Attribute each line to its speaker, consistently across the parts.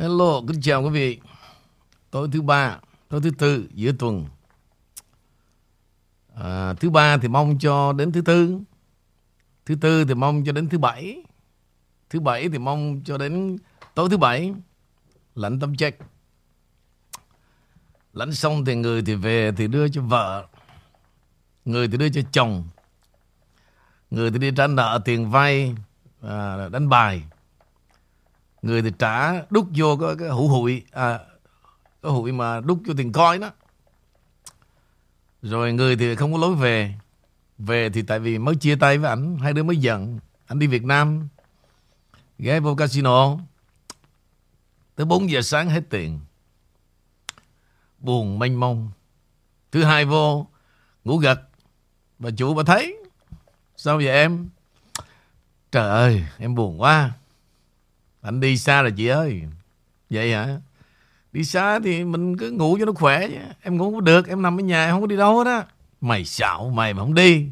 Speaker 1: Hello, kính chào quý vị. Tối thứ ba, tối thứ tư giữa tuần. À, thứ ba thì mong cho đến thứ tư. Thứ tư thì mong cho đến thứ bảy. Thứ bảy thì mong cho đến tối thứ bảy. Lãnh tâm check. Lãnh xong thì người thì về thì đưa cho vợ. Người thì đưa cho chồng. Người thì đi trả nợ tiền vay, à, đánh bài người thì trả đút vô cái, cái hũ hụi à, cái hụi mà đút vô tiền coi đó rồi người thì không có lối về. Về thì tại vì mới chia tay với ảnh hai đứa mới giận. Anh đi Việt Nam ghé vô casino. Tới 4 giờ sáng hết tiền. Buồn mênh mông. Thứ hai vô ngủ gật. Bà chủ bà thấy sao vậy em? Trời ơi em buồn quá anh đi xa rồi chị ơi. Vậy hả? Đi xa thì mình cứ ngủ cho nó khỏe chứ Em ngủ không được Em nằm ở nhà em không có đi đâu hết á. Mày xạo mày mà không đi.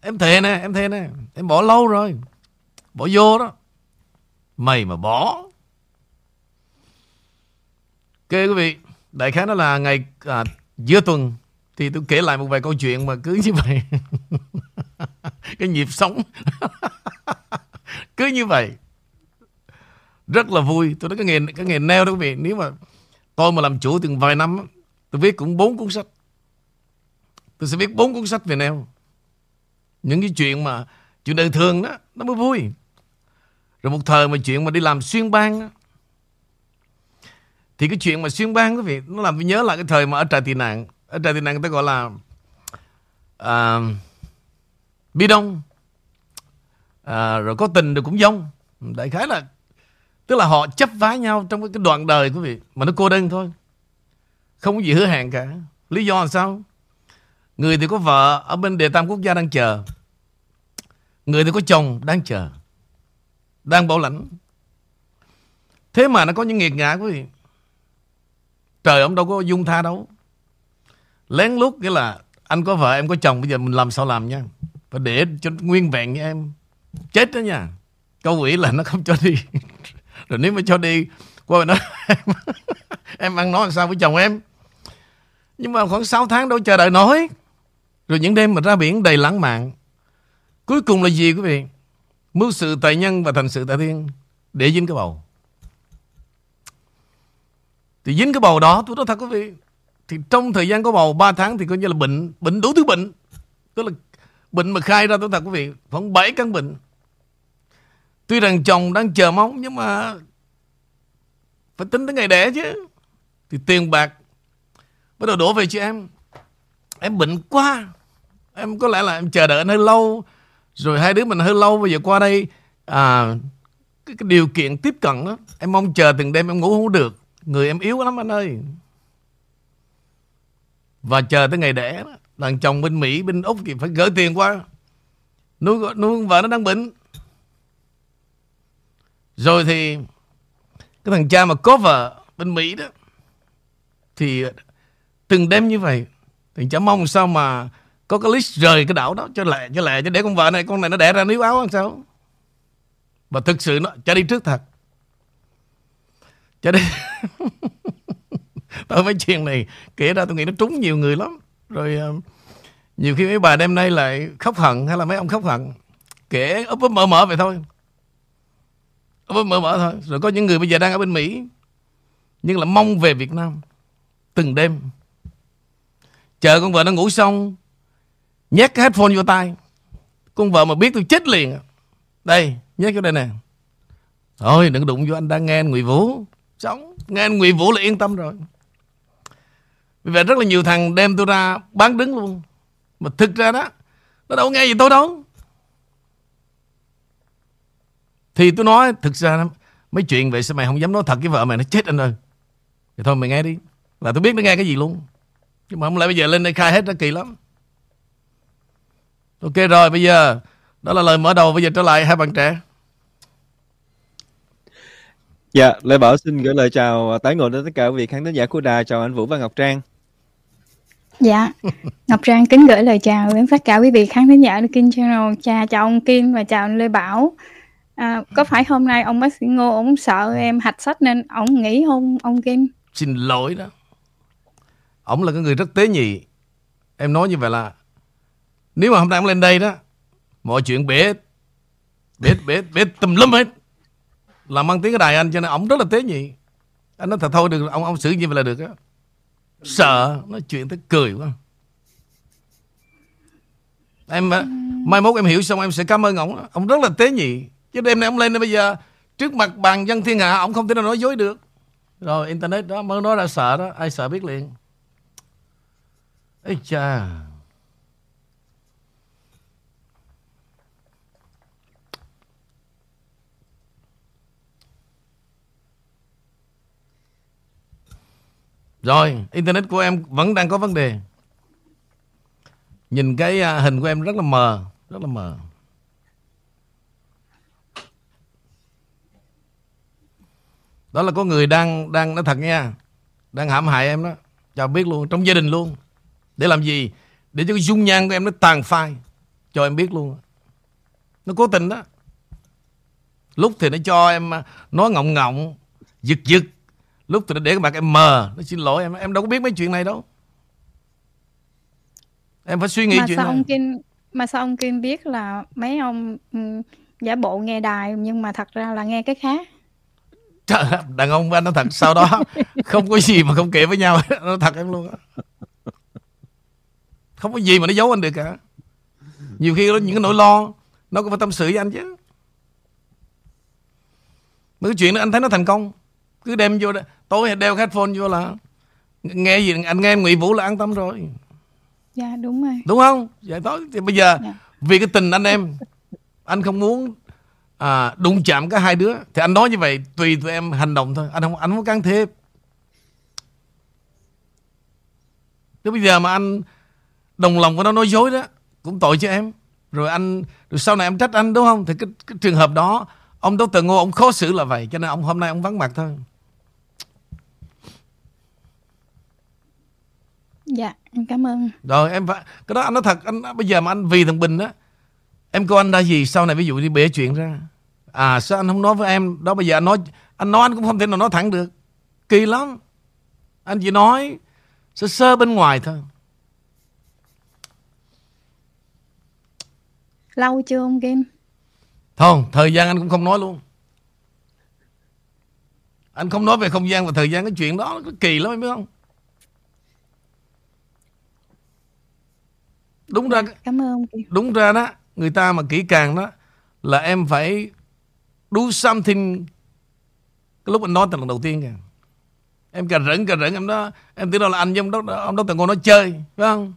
Speaker 1: Em thề nè em thề nè Em bỏ lâu rồi. Bỏ vô đó. Mày mà bỏ. Ok quý vị Đại khái đó là ngày à, giữa tuần. Thì tôi kể lại một vài câu chuyện mà cứ như vậy. Cái nhịp sống. Cứ như vậy rất là vui. Tôi nói cái nghề cái nghề nail đó quý vị nếu mà tôi mà làm chủ từng vài năm tôi viết cũng bốn cuốn sách. Tôi sẽ viết bốn cuốn sách về nail những cái chuyện mà chuyện đời thường đó nó mới vui. Rồi một thời mà chuyện mà đi làm xuyên bang đó, thì cái chuyện mà xuyên bang quý vị nó làm tôi nhớ lại cái thời mà ở trại tị nạn. Ở trại tị nạn người ta gọi là uh, bi đông. Uh, rồi có tình rồi cũng dông. Đại khái là Tức là họ chấp vá nhau trong cái đoạn đời, quý vị. Mà nó cô đơn thôi. Không có gì hứa hẹn cả. Lý do là sao? Người thì có vợ ở bên địa tam quốc gia đang chờ. Người thì có chồng đang chờ. Đang bảo lãnh. Thế mà nó có những nghiệt ngã, quý vị. Trời, ông đâu có dung tha đâu. Lén lút, nghĩa là Anh có vợ, em có chồng, Bây giờ mình làm sao làm nha. Phải để cho nguyên vẹn như em. Chết đó nha. Câu quỷ là nó không cho đi. rồi nếu mà cho đi qua nói em, em ăn nói làm sao với chồng em? Nhưng mà khoảng 6 tháng đâu chờ đợi nói rồi những đêm mà ra biển đầy lãng mạn. Cuối cùng là gì quý vị? Mưu sự tài nhân và thành sự tại thiên. Để dính cái bầu. Thì dính cái bầu đó tôi nói thật quý vị thì trong thời gian có bầu 3 tháng thì coi như là bệnh bệnh đủ thứ bệnh. Tức là bệnh mà khai ra tôi thật quý vị khoảng 7 căn bệnh. Tuy rằng chồng đang chờ mong nhưng mà phải tính tới ngày đẻ chứ. Thì tiền bạc bắt đầu đổ về cho em. Em bệnh quá. Em có lẽ là em chờ đợi anh hơi lâu. Rồi hai đứa mình hơi lâu bây giờ qua đây à, cái, cái điều kiện tiếp cận đó. Em mong chờ từng đêm em ngủ không được. Người em yếu lắm anh ơi. Và chờ tới ngày đẻ đó. Đàn chồng bên Mỹ, bên Úc thì phải gửi tiền qua. Nuôi, nuôi vợ nó đang bệnh. Rồi thì cái thằng cha mà có vợ bên Mỹ đó, thì từng đêm như vậy thì chả mong sao mà có cái list rời cái đảo đó cho lẹ cho lẹ, cho để con vợ này, con này nó đẻ ra níu áo làm sao? Và thực sự nó cho đi trước thật. Cho đi. Tôi mấy chuyện này, kể ra tôi nghĩ nó trúng nhiều người lắm. Rồi ờ, nhiều khi mấy bà đêm nay lại khóc hận hay là mấy ông khóc hận, kể ấp ấp mở mở vậy thôi mở mở thôi. Rồi có những người bây giờ đang ở bên Mỹ, nhưng là mong về Việt Nam từng đêm. Chờ con vợ nó ngủ xong, nhét cái headphone vô tay. Con vợ mà biết tôi chết liền. Đây, nhét vô đây nè. Thôi, đừng đụng vô anh đang nghe anh Ngụy Vũ. Sống, nghe anh Ngụy Vũ là yên tâm rồi. Vì vậy rất là nhiều thằng đem tôi ra bán đứng luôn. Mà thực ra đó, nó đâu nghe gì tôi đâu. Thì tôi nói thực ra mấy chuyện vậy sao mày không dám nói thật với vợ mày nó chết anh ơi. Thì thôi mày nghe đi. Là tôi biết nó nghe cái gì luôn. Nhưng mà không lẽ bây giờ lên đây khai hết nó kỳ lắm. Ok rồi bây giờ đó là lời mở đầu bây giờ trở lại hai bạn trẻ.
Speaker 2: Dạ, Lê Bảo xin gửi lời chào tái ngộ đến tất cả quý vị khán thính giả của đài. Chào anh Vũ và Ngọc Trang.
Speaker 3: Dạ, Ngọc Trang kính gửi lời chào đến tất cả quý vị khán thính giả của Kim Channel. Chào, chào ông Kim và chào anh Lê Bảo à, có phải hôm nay ông bác sĩ Ngô ông sợ em hạch sách nên ông nghỉ không ông Kim?
Speaker 1: Xin lỗi đó. Ông là cái người rất tế nhị. Em nói như vậy là nếu mà hôm nay ông lên đây đó mọi chuyện bể bể bể bể tùm lum hết làm mang tiếng cái đài anh cho nên ông rất là tế nhị anh nói thật thôi được ông ông xử như vậy là được á sợ nói chuyện tới cười quá em à, mai mốt em hiểu xong em sẽ cảm ơn ông ông rất là tế nhị chứ đêm nay ông lên đây bây giờ trước mặt bàn dân thiên hạ ông không thể nào nói dối được rồi internet đó mới nói ra sợ đó ai sợ biết liền ấy cha Rồi, internet của em vẫn đang có vấn đề. Nhìn cái à, hình của em rất là mờ, rất là mờ. Đó là có người đang đang nói thật nha, đang hãm hại em đó, cho biết luôn trong gia đình luôn. Để làm gì? Để cho cái dung nhan của em nó tàn phai, cho em biết luôn. Nó cố tình đó. Lúc thì nó cho em à, nói ngọng ngọng, giật giật lúc tôi đã để cái mặt em mờ nó xin lỗi em em đâu có biết mấy chuyện này đâu em phải suy nghĩ
Speaker 3: mà
Speaker 1: chuyện
Speaker 3: sao
Speaker 1: này
Speaker 3: ông Kim mà sao ông Kim biết là mấy ông ừ, giả bộ nghe đài nhưng mà thật ra là nghe cái khác
Speaker 1: Trời, đàn ông với anh nói thật sau đó không có gì mà không kể với nhau nó thật em luôn á. Không có gì mà nó giấu anh được cả. Nhiều khi những cái nỗi lo nó cũng phải tâm sự với anh chứ. Mấy cái chuyện đó anh thấy nó thành công. Cứ đem vô đây tối đeo headphone vô là nghe gì anh nghe Ngụy Vũ là an tâm rồi.
Speaker 3: Dạ đúng rồi.
Speaker 1: Đúng không? Vậy tối thì bây giờ
Speaker 3: Dạ.
Speaker 1: vì cái tình anh em anh không muốn à, đụng chạm cả hai đứa. Thì anh nói như vậy tùy tụi em hành động thôi. Anh không anh không có can thiệp. Thế bây giờ mà anh đồng lòng với nó nói dối đó cũng tội cho em. Rồi anh rồi sau này em trách anh đúng không? Thì cái, cái trường hợp đó ông Đỗ Tờ Ngô ông khó xử là vậy. Cho nên ông hôm nay ông vắng mặt thôi.
Speaker 3: Dạ em cảm ơn.
Speaker 1: Rồi em phải Cái đó anh nói thật. Anh Bây giờ mà anh vì thằng Bình á Em coi anh ra gì? Sau này ví dụ đi bể chuyện ra À sao anh không nói với em? Đó bây giờ anh nói Anh nói anh cũng không thể nào nói thẳng được. Kỳ lắm. Anh chỉ nói Sơ sơ bên ngoài thôi.
Speaker 3: Lâu chưa ông Kim?
Speaker 1: Thôi thời gian anh cũng không nói luôn. Anh không nói về không gian và thời gian Cái chuyện đó nó kỳ lắm em biết không? Đúng ra
Speaker 3: cảm ơn ông Kim.
Speaker 1: đúng ra đó người ta mà kỹ càng đó là em phải do something. Cái lúc anh nói từ lần đầu tiên kìa. Em cà rỡn cà rỡn em đó em tưởng đâu là anh với ông đó ông đó từng ngồi nói chơi phải không?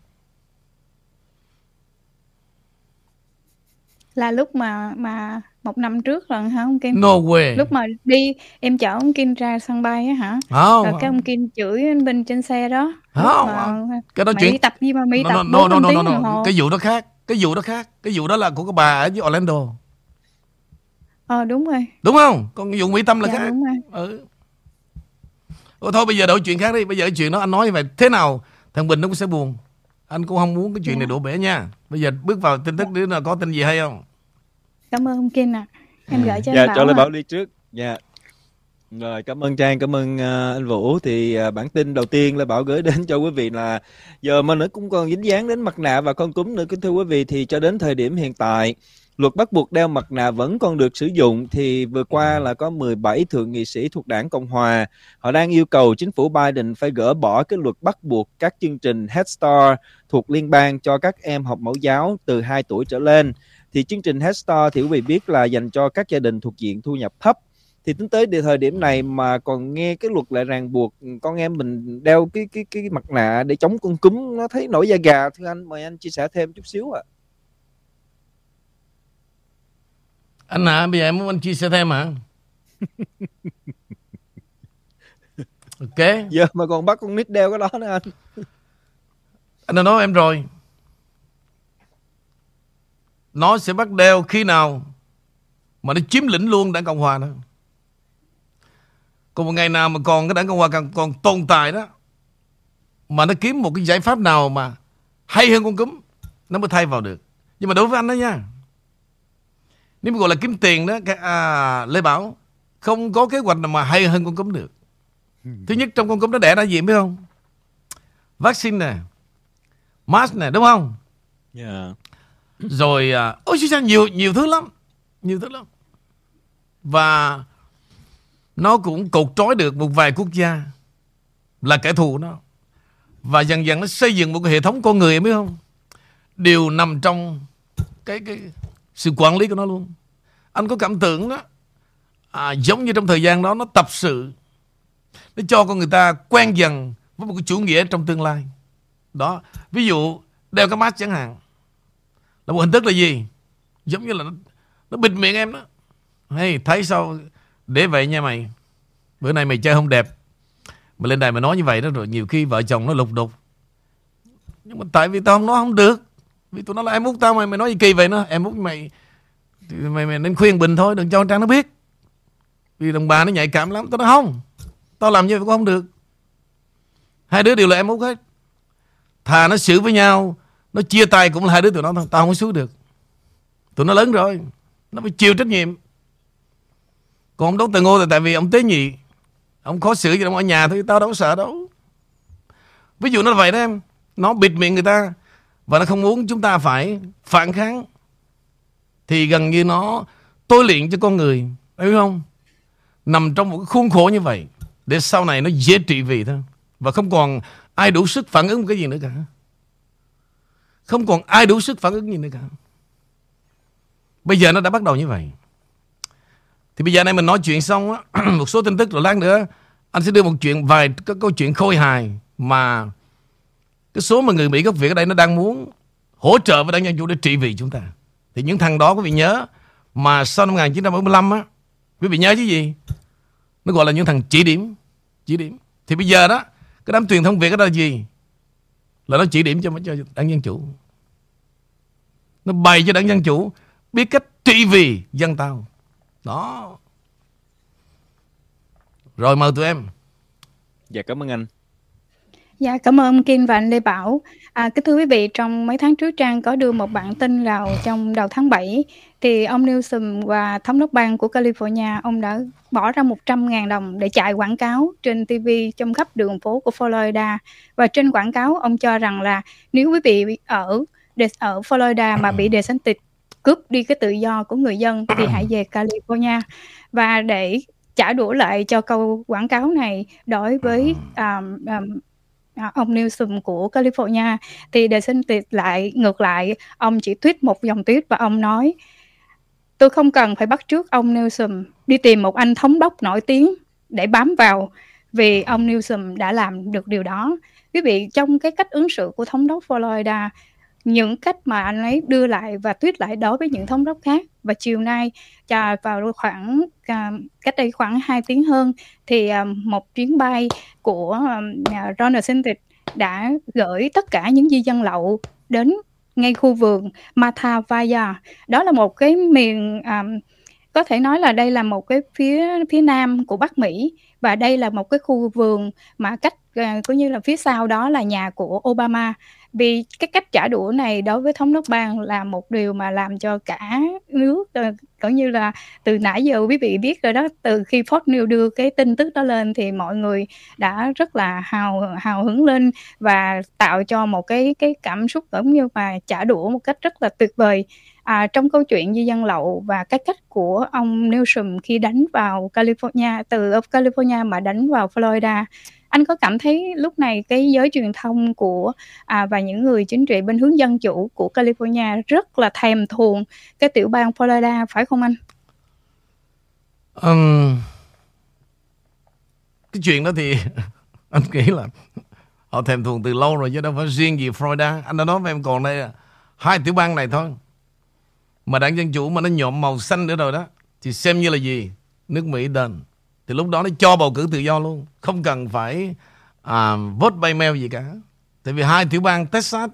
Speaker 3: Là lúc mà mà một năm trước lần hả ông Kim?
Speaker 1: No way.
Speaker 3: Lúc mà đi em chở ông Kim ra sân bay á hả?
Speaker 1: Không.
Speaker 3: Rồi cái ông Kim chửi anh bên trên xe đó.
Speaker 1: Không,
Speaker 3: mà,
Speaker 1: cái đó
Speaker 3: mày
Speaker 1: chuyện
Speaker 3: đi tập gì mà mày
Speaker 1: no,
Speaker 3: tập
Speaker 1: no, no, no, no, no.
Speaker 3: hồ.
Speaker 1: Cái vụ đó khác cái vụ đó khác. Cái vụ đó là của cái bà ở Orlando
Speaker 3: ờ đúng rồi.
Speaker 1: Đúng không? Còn cái vụ Mỹ Tâm là
Speaker 3: dạ
Speaker 1: khác.
Speaker 3: đúng rồi.
Speaker 1: Ừ. Ủa thôi bây giờ đổi chuyện khác đi. Bây giờ cái chuyện đó anh nói như vậy Thế nào thằng Bình nó cũng sẽ buồn. Anh cũng không muốn cái chuyện này đổ bể nha. Bây giờ bước vào tin tức đứa nào có tin gì hay không?
Speaker 3: Cảm ơn ông Kim ạ. Em gửi cho
Speaker 2: Dạ,
Speaker 3: anh Bảo
Speaker 2: cho Lê. Bảo đi trước. Dạ. Rồi, cảm ơn Trang, cảm ơn ờ, anh Vũ. Thì ờ, bản tin đầu tiên Lê Bảo gửi đến cho quý vị là giờ mà nó cũng còn dính dáng đến mặt nạ và con cúm nữa. Kính thưa quý vị thì cho đến thời điểm hiện tại luật bắt buộc đeo mặt nạ vẫn còn được sử dụng thì vừa qua là có 17 thượng nghị sĩ thuộc đảng Cộng hòa. Họ đang yêu cầu chính phủ Biden phải gỡ bỏ cái luật bắt buộc các chương trình Head Start thuộc liên bang cho các em học mẫu giáo từ 2 tuổi trở lên. Thì chương trình Head Start thì quý vị biết là dành cho các gia đình thuộc diện thu nhập thấp. Thì tính tới thời điểm này mà còn nghe cái luật lại ràng buộc, con em mình đeo cái cái cái mặt nạ để chống con cúm, nó thấy nổi da gà. Thưa anh, mời anh chia sẻ thêm chút xíu ạ.
Speaker 1: Anh hả? Bây giờ em muốn anh chia sẻ thêm hả? Ok.
Speaker 2: Giờ mà còn bắt con nít đeo cái đó nữa anh.
Speaker 1: Anh đã nói em rồi. Nó sẽ bắt đeo khi nào Mà nó chiếm lĩnh luôn đảng Cộng Hòa đó. Còn một ngày nào mà còn cái đảng Cộng Hòa còn, còn tồn tại đó Mà nó kiếm một cái giải pháp nào mà Hay hơn con cúm Nó mới thay vào được. Nhưng mà đối với anh đó nha nếu mà gọi là kiếm tiền đó à, Lê Bảo không có kế hoạch nào mà hay hơn con cúm được. Thứ nhất trong con cúm nó đẻ ra gì biết không? Vaccine nè mask nè đúng không?
Speaker 2: Yeah.
Speaker 1: rồi à, ôi sao nhiều nhiều thứ lắm nhiều thứ lắm. Và nó cũng cột trói được một vài quốc gia là kẻ thù nó và dần dần nó xây dựng một cái hệ thống con người biết không? Đều nằm trong cái cái sự quản lý của nó luôn. Anh có cảm tưởng đó à, giống như trong thời gian đó nó tập sự nó cho con người ta quen dần với một cái chủ nghĩa trong tương lai. Đó ví dụ đeo cái mask chẳng hạn là một hình thức là gì? Giống như là nó, nó bịt miệng em đó. Hey, thấy sao? Để vậy nha mày. Bữa nay mày chơi không đẹp. Mà lên đài mà nói như vậy đó rồi nhiều khi vợ chồng nó lục đục. Nhưng mà tại vì tao không nói không được vì tụi nó là em út tao mày mày nói gì kỳ vậy nó em út mày mày mày nên khuyên bình thôi, đừng cho trang nó biết. Vì đồng bà nó nhạy cảm lắm. Tao nói, không, tao làm như vậy cũng không được. Hai đứa đều là em út hết. Thà nó xử với nhau, nó chia tay cũng là hai đứa tụi nó thôi. Tao không có xuống được. Tụi nó lớn rồi, nó phải chịu trách nhiệm. Còn ông Đốc Từ Ngô thì tại vì ông tế nhị, Ông khó xử gì đâu ở nhà thôi, Tao đâu sợ đâu. Ví dụ nó là vậy đó em. Nó bịt miệng người ta. Và nó không muốn chúng ta phải phản kháng. Thì gần như nó tôi luyện cho con người. Thấy không? Nằm trong một cái khuôn khổ như vậy Để sau này nó dễ trị vì thôi. Và không còn ai đủ sức phản ứng một cái gì nữa cả. Không còn ai đủ sức phản ứng gì nữa cả. Bây giờ nó đã bắt đầu như vậy. Thì bây giờ này mình nói chuyện xong á, một số tin tức rồi lát nữa anh sẽ đưa một chuyện vài các câu chuyện khôi hài mà cái số mà người Mỹ gốc Việt ở đây nó đang muốn hỗ trợ với đảng Dân Chủ để trị vì chúng ta. Thì những thằng đó quý vị nhớ mà sau năm 1975 á, quý vị nhớ chứ gì? Nó gọi là những thằng chỉ điểm, chỉ điểm. Thì bây giờ đó, cái đám truyền thông Việt đó là gì? Là nó chỉ điểm cho cho đảng Dân Chủ. Nó bày cho đảng Dân Chủ biết cách trị vì dân tao. Đó. Rồi mời tụi em.
Speaker 2: Dạ cảm ơn anh.
Speaker 3: Dạ cảm ơn Kim và anh Lê Bảo. À, kính thưa quý vị, trong mấy tháng trước Trang có đưa một bản tin vào trong đầu tháng 7 thì ông Newsom và thống đốc bang của California ông đã bỏ ra 100.000 đồng để chạy quảng cáo trên TV trong khắp đường phố của Florida và trên quảng cáo ông cho rằng là nếu quý vị ở ở Florida mà bị DeSantis cướp đi cái tự do của người dân thì hãy về California và để trả đũa lại cho câu quảng cáo này đối với um, um, À, ông Newsom của California. Thì đề xin lại, ngược lại, ông chỉ tweet một dòng tweet và ông nói, tôi không cần phải bắt trước ông Newsom. Đi tìm một anh thống đốc nổi tiếng để bám vào, vì ông Newsom đã làm được điều đó. Quý vị, trong cái cách ứng xử của thống đốc Florida những cách mà anh ấy đưa lại và tuyết lại đối với những thống đốc khác. Và chiều nay cho vào khoảng à, cách đây khoảng 2 tiếng hơn thì à, một chuyến bay của uh, Ron đã gửi tất cả những di dân lậu đến ngay khu vườn Matavaya đó là một cái miền um, có thể nói là đây là một cái phía phía nam của Bắc Mỹ và đây là một cái khu vườn mà cách uh, cũng như là phía sau đó là nhà của Obama vì cái cách trả đũa này đối với thống đốc bang là một điều mà làm cho cả nước ờ, cũng như là từ nãy giờ quý vị biết rồi đó từ khi Fox News đưa cái tin tức đó lên thì mọi người đã rất là hào hào hứng lên và tạo cho một cái cái cảm xúc giống như mà trả đũa một cách rất là tuyệt vời. À, trong câu chuyện di dân lậu và cái cách của ông Newsom khi đánh vào California từ California mà đánh vào Florida anh có cảm thấy lúc này cái giới truyền thông của à, và những người chính trị bên hướng dân chủ của California rất là thèm thuồng cái tiểu bang Florida phải không anh?
Speaker 1: Um, cái chuyện đó thì anh nghĩ là họ thèm thuồng từ lâu rồi chứ đâu phải riêng gì Florida. Anh đã nói với em còn đây hai tiểu bang này thôi. Mà đảng Dân Chủ mà nó nhuộm màu xanh nữa rồi đó thì xem như là gì? Nước Mỹ đền. Thì lúc đó nó cho bầu cử tự do luôn. Không cần phải à, vote by mail gì cả. Tại vì hai tiểu bang Texas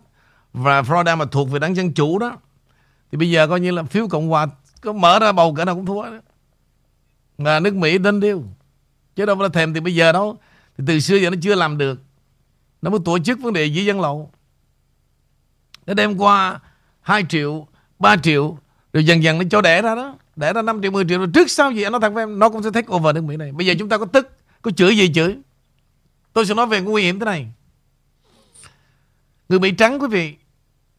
Speaker 1: và Florida mà thuộc về đảng Dân Chủ đó Thì bây giờ coi như là phiếu Cộng Hòa Có mở ra bầu cỡ nào cũng thua đó. Mà nước Mỹ đến điêu. Chứ đâu phải thèm thì bây giờ đâu. Thì từ xưa giờ nó chưa làm được. Nó mới tổ chức vấn đề dưới dân lậu. Nó đem qua 2 triệu 3 triệu rồi dần dần nó cho đẻ ra đó để ra 5 triệu 10 triệu rồi trước sau gì anh nói thật với em, nó cũng sẽ take over nước Mỹ này. Bây giờ chúng ta có tức, có chửi gì chửi? Tôi sẽ nói về nguy hiểm thế này. Người Mỹ trắng quý vị,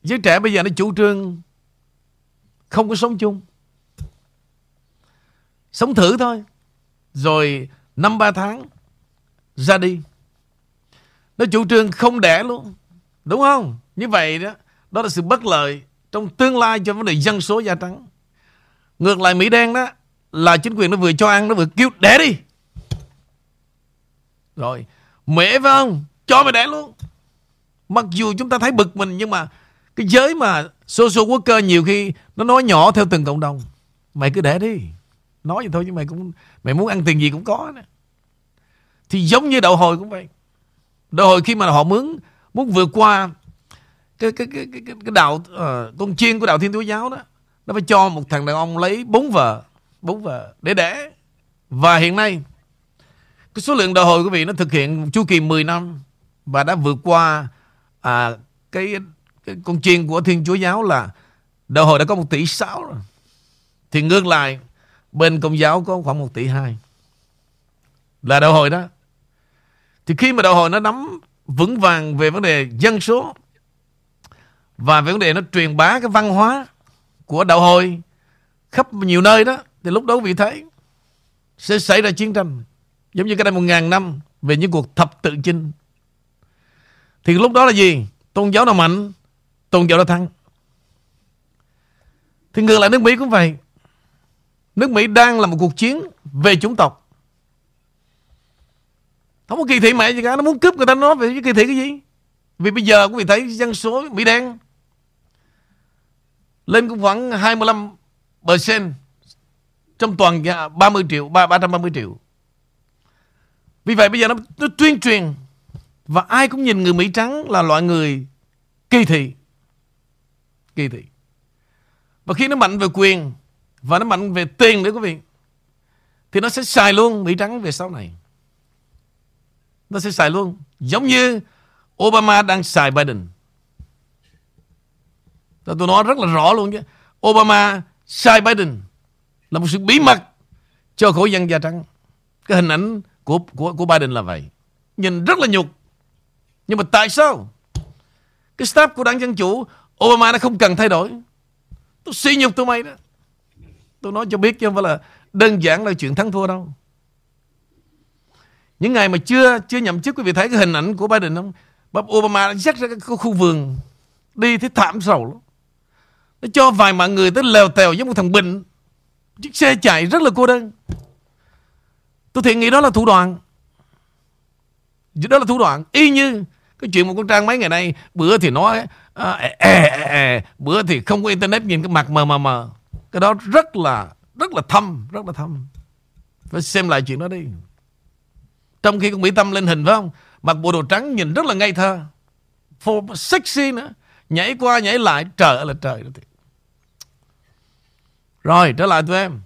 Speaker 1: giới trẻ bây giờ nó chủ trương không có sống chung. Sống thử thôi. Rồi năm ba tháng, ra đi. Nó chủ trương không đẻ luôn. Đúng không? Như vậy đó đó là sự bất lợi trong tương lai cho vấn đề dân số da trắng ngược lại Mỹ đen đó là chính quyền nó vừa cho ăn nó vừa kêu đẻ đi. Rồi mẹ phải không? Cho mày đẻ luôn. Mặc dù chúng ta thấy bực mình nhưng mà cái giới mà social worker nhiều khi nó nói nhỏ theo từng cộng đồng. Mày cứ để đi. Nói vậy thôi chứ mày cũng mày muốn ăn tiền gì cũng có nè. Thì giống như đậu hồi cũng vậy. Đậu hồi khi mà họ muốn muốn vượt qua cái cái cái cái, cái, cái đạo uh, con chiên của đạo thiên chúa giáo đó nó phải cho một thằng đàn ông lấy bốn vợ bốn vợ để đẻ. Và hiện nay cái số lượng đòi hồi quý vị nó thực hiện chu kỳ 10 năm và đã vượt qua à, cái, cái con chiên của thiên chúa giáo là Đòi hồi đã có một tỷ sáu rồi. Thì ngược lại bên công giáo có khoảng một tỷ hai. Là đạo hồi đó. Thì khi mà đạo hồi nó nắm vững vàng về vấn đề dân số và về vấn đề nó truyền bá cái văn hóa của đạo hồi khắp nhiều nơi đó, thì lúc đó quý vị thấy sẽ xảy ra chiến tranh, giống như cái đây một ngàn năm về những cuộc thập tự chinh. Thì lúc đó là gì? Tôn giáo nào mạnh, tôn giáo đó thắng. Thì ngược lại nước Mỹ cũng vậy. Nước Mỹ đang là một cuộc chiến về chủng tộc. Không có kỳ thị mẹ gì cả, nó muốn cướp người ta nói về kỳ thị cái gì? Vì bây giờ quý vị thấy dân số Mỹ đen lên cũng khoảng 25% trong toàn 30 triệu, 330 triệu. Vì vậy bây giờ nó, nó tuyên truyền và ai cũng nhìn người Mỹ trắng là loại người kỳ thị. Kỳ thị. Và khi nó mạnh về quyền và nó mạnh về tiền nữa quý vị thì nó sẽ xài luôn Mỹ trắng về sau này. Nó sẽ xài luôn. Giống như Obama đang xài Biden. Tôi nói rất là rõ luôn chứ. Obama sai Biden là một sự bí mật cho khổ dân da trắng. Cái hình ảnh của, của, của Biden là vậy. Nhìn rất là nhục. Nhưng mà tại sao cái staff của đảng Dân Chủ Obama nó không cần thay đổi? Tôi suy nhục tụi mày đó. Tôi nói cho biết chứ không phải là đơn giản là chuyện thắng thua đâu. Những ngày mà chưa chưa nhậm chức quý vị thấy cái hình ảnh của Biden không? Bác Obama dắt ra cái khu vườn đi thấy thảm sầu lắm. Nó cho vài mạng người tới lèo tèo giống một thằng Bình. Chiếc xe chạy rất là cô đơn. Tôi thì nghĩ đó là thủ đoạn. Đó là thủ đoạn. Y như cái chuyện một con Trang mấy ngày nay Bữa thì nói à, à, à, à, Bữa thì không có internet nhìn cái mặt mờ mờ mờ. Cái đó rất là Rất là thâm Rất là thâm. Phải xem lại chuyện đó đi. Trong khi con Mỹ Tâm lên hình phải không? Mặc bộ đồ trắng nhìn rất là ngây thơ. For sexy nữa. Nhảy qua nhảy lại Trời ơi là trời đó thiệt rồi trở lại tụi em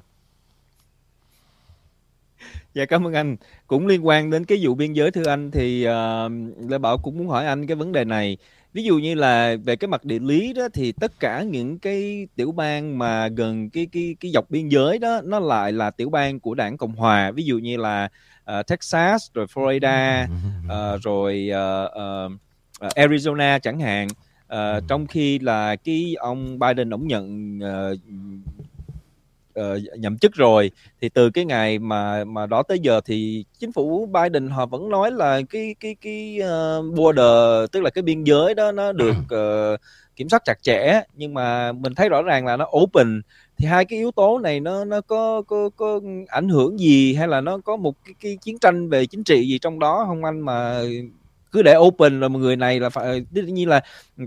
Speaker 2: Dạ cảm ơn anh. Cũng liên quan đến cái vụ biên giới thưa anh thì uh, Lê Bảo cũng muốn hỏi anh cái vấn đề này. Ví dụ như là về cái mặt địa lý đó thì tất cả những cái tiểu bang mà gần cái cái cái dọc biên giới đó nó lại là tiểu bang của đảng Cộng hòa. Ví dụ như là uh, Texas rồi Florida uh, rồi uh, uh, Arizona chẳng hạn. Uh, trong khi là cái ông Biden ổng nhận uh, uh, nhậm chức rồi thì từ cái ngày mà mà đó tới giờ thì chính phủ Biden họ vẫn nói là cái cái cái uh, border tức là cái biên giới đó nó được uh, kiểm soát chặt chẽ. Nhưng mà mình thấy rõ ràng là nó open. Thì hai cái yếu tố này nó nó có có có ảnh hưởng gì hay là nó có một cái, cái chiến tranh về chính trị gì trong đó không anh? Mà cứ để open rồi người này là phải tất nhiên là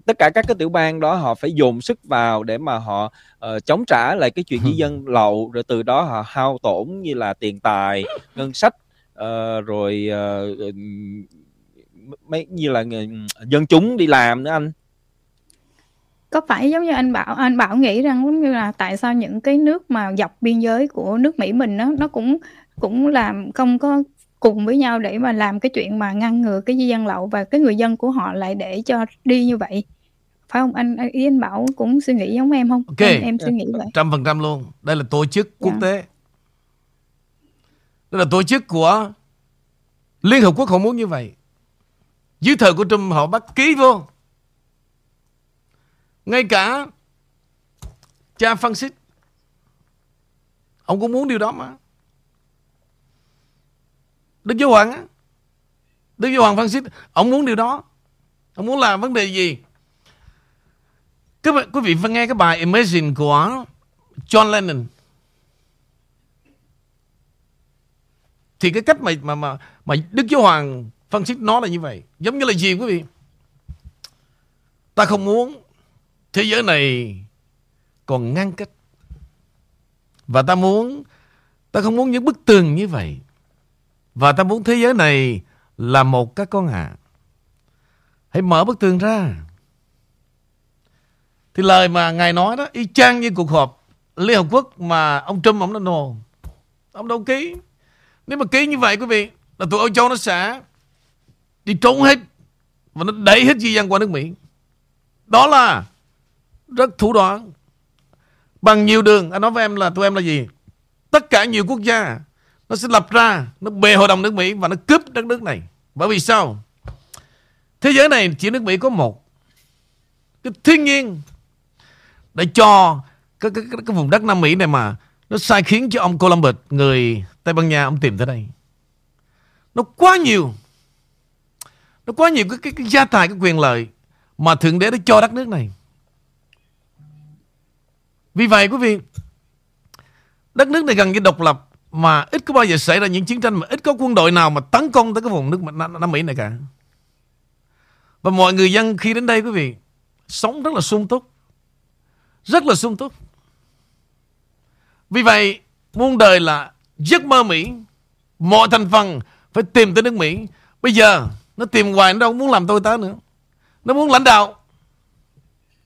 Speaker 2: tất cả các cái tiểu bang đó họ phải dồn sức vào để mà họ uh, chống trả lại cái chuyện di dân lậu rồi từ đó họ hao tổn như là tiền tài ngân sách uh, rồi uh, mấy như là dân chúng đi làm nữa anh.
Speaker 3: Có phải giống như anh bảo anh bảo nghĩ rằng giống như là tại sao những cái nước mà dọc biên giới của nước Mỹ mình nó nó cũng cũng làm không có cùng với nhau để mà làm cái chuyện mà ngăn ngừa cái di dân lậu và cái người dân của họ lại để cho đi như vậy phải không anh ý anh bảo cũng suy nghĩ giống em không
Speaker 1: Ok.
Speaker 3: em, em suy nghĩ vậy
Speaker 1: Trăm phần trăm luôn. Đây là tổ chức quốc
Speaker 3: Dạ.
Speaker 1: tế. Đây là tổ chức của Liên Hợp Quốc họ muốn như vậy. Dưới thời của Trump họ bắt ký vô. Ngay cả cha Francis ông cũng muốn điều đó mà. Đức Giáo Hoàng á. Đức Giáo Hoàng Francis ông muốn điều đó. Ông muốn làm vấn đề gì? Các bạn, quý vị phải nghe cái bài Imagine của John Lennon. Thì cái cách mà mà mà mà Đức Giáo Hoàng Francis nói là như vậy. Giống như là gì quý vị? Ta không muốn thế giới này còn ngăn cách. Và ta muốn ta không muốn những bức tường như vậy. Và ta muốn thế giới này là một các con ạ. Hãy mở bức tường ra. Thì lời mà Ngài nói đó y chang như cuộc họp Liên Hợp Quốc mà ông Trump ông nói no. Ông đâu ký. Nếu mà ký như vậy quý vị là tụi Âu Châu nó sẽ đi trốn hết và nó đẩy hết di dân qua nước Mỹ. Đó là rất thủ đoạn. Bằng nhiều đường, anh nói với em là tụi em là gì? Tất cả nhiều quốc gia nó sẽ lập ra, nó bề hội đồng nước Mỹ và nó cướp đất nước này. Bởi vì sao? Thế giới này chỉ nước Mỹ có một. Cái thiên nhiên để cho cái, cái, cái, cái vùng đất Nam Mỹ này mà nó sai khiến cho ông Columbus người Tây Ban Nha ông tìm tới đây nó quá nhiều nó quá nhiều cái, cái, cái gia tài cái quyền lợi mà thượng đế đã cho đất nước này vì vậy quý vị đất nước này gần như độc lập mà ít có bao giờ xảy ra những chiến tranh mà ít có quân đội nào mà tấn công tới cái vùng nước Nam, Nam Mỹ này cả. Và mọi người dân khi đến đây quý vị sống rất là sung túc. Rất là sung túc. Vì vậy muôn đời là giấc mơ Mỹ. Mọi thành phần phải tìm tới nước Mỹ. Bây giờ nó tìm hoài nó đâu muốn làm tôi tá nữa. Nó muốn lãnh đạo.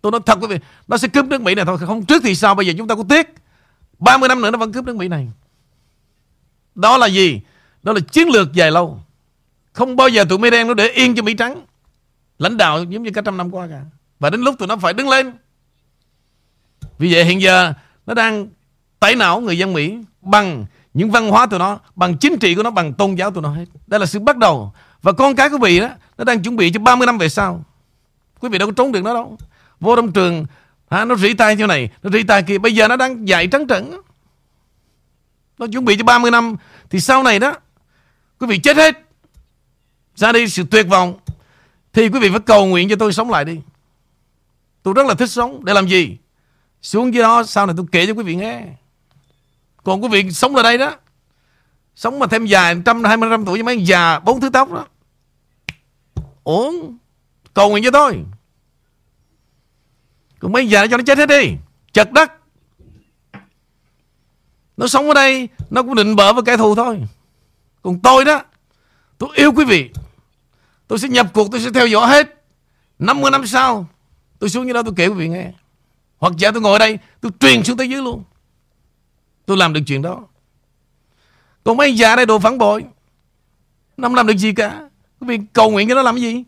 Speaker 1: Tôi nói thật quý vị nó sẽ cướp nước Mỹ này thôi. Không trước thì sao? Bây giờ chúng ta có tiếc. 30 năm nữa nó vẫn cướp nước Mỹ này đó là gì đó là chiến lược dài lâu không bao giờ tụi Mỹ đen nó để yên cho Mỹ trắng lãnh đạo giống như cả trăm năm qua cả và đến lúc tụi nó phải đứng lên vì vậy hiện giờ nó đang tẩy não người dân Mỹ bằng những văn hóa tụi nó, bằng chính trị của nó, bằng tôn giáo tụi nó hết. Đây là sự bắt đầu. Và con cái quý vị đó, nó đang chuẩn bị cho 30 năm về sau. Quý vị đâu có trốn được nó đâu. Vô trong trường, ha, nó rỉ tay như này, nó rỉ tay kia. Bây giờ nó đang dạy trắng trận. Nó chuẩn bị cho 30 năm. Thì sau này đó, quý vị chết hết. Ra đi sự tuyệt vọng. Thì quý vị phải cầu nguyện cho tôi sống lại đi. Tôi rất là thích sống. Để làm gì? Xuống dưới đó sau này tôi kể cho quý vị nghe Còn quý vị sống ở đây đó Sống mà thêm dài 125 tuổi cho mấy già bốn thứ tóc đó ổn Cầu nguyện cho tôi Còn mấy già cho nó chết hết đi Chật đất nó sống ở đây, Nó cũng định bỡ với kẻ thù thôi. Còn tôi đó, Tôi yêu quý vị. Tôi sẽ nhập cuộc, tôi sẽ theo dõi hết. 50 năm sau, Tôi xuống như đó tôi kể quý vị nghe. Hoặc giả tôi ngồi ở đây, Tôi truyền xuống tới dưới luôn. Tôi làm được chuyện đó. Còn mấy già đây đồ phản bội. Nó không làm được gì cả. Quý vị cầu nguyện cho nó làm cái gì?